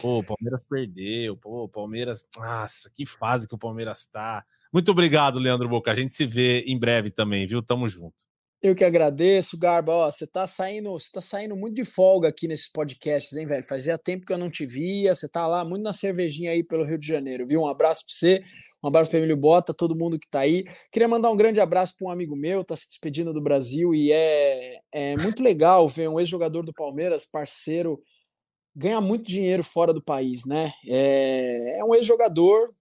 pô, o Palmeiras perdeu, pô, Palmeiras, nossa, que fase que o Palmeiras tá. Muito obrigado, Leandro Boca. A gente se vê em breve também, viu? Tamo junto. Eu que agradeço, Garba. Ó, você tá saindo, você tá saindo muito de folga aqui nesses podcasts, hein, velho? Fazia tempo que eu não te via. Você tá lá muito na cervejinha aí pelo Rio de Janeiro, viu? Um abraço para você, um abraço para Emílio Bota, todo mundo que tá aí. Queria mandar um grande abraço para um amigo meu, tá se despedindo do Brasil e é, é muito legal ver um ex-jogador do Palmeiras, parceiro, ganhar muito dinheiro fora do país, né? É, é um ex-jogador.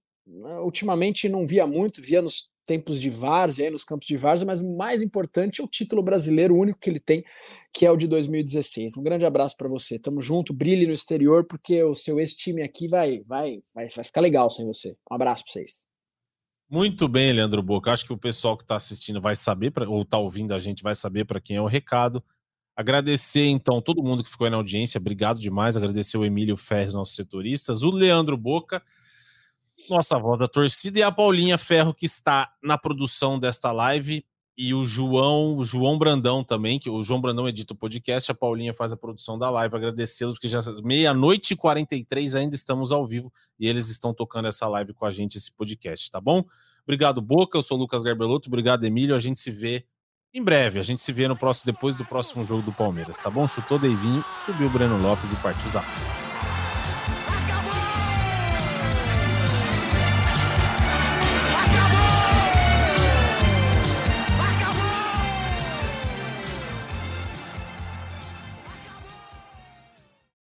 Ultimamente não via muito, via nos tempos de várzea, nos campos de várzea, mas o mais importante é o título brasileiro, o único que ele tem, que é o de 2016. Um grande abraço para você. Tamo junto, brilhe no exterior, porque o seu ex-time aqui vai, vai, vai, vai ficar legal sem você. Um abraço para vocês. Muito bem, Leandro Boca. Acho que o pessoal que está assistindo vai saber, pra, ou está ouvindo a gente vai saber para quem é o recado. Agradecer, então, todo mundo que ficou aí na audiência, obrigado demais. Agradecer o Emílio Ferres, nossos setoristas, o Leandro Boca, nossa voz da torcida, e a Paulinha Ferro, que está na produção desta live, e o João, o João Brandão também, que o João Brandão edita o podcast, a Paulinha faz a produção da live. Agradecê-los, que já meia-noite e 43 ainda estamos ao vivo e eles estão tocando essa live com a gente, esse podcast, tá bom? Obrigado, Boca. Eu sou o Lucas Garbelotto. Obrigado, Emílio. A gente se vê em breve. A gente se vê no próximo, depois do próximo jogo do Palmeiras, tá bom? Chutou Deivinho, subiu o Breno Lopes e partiu Zapata.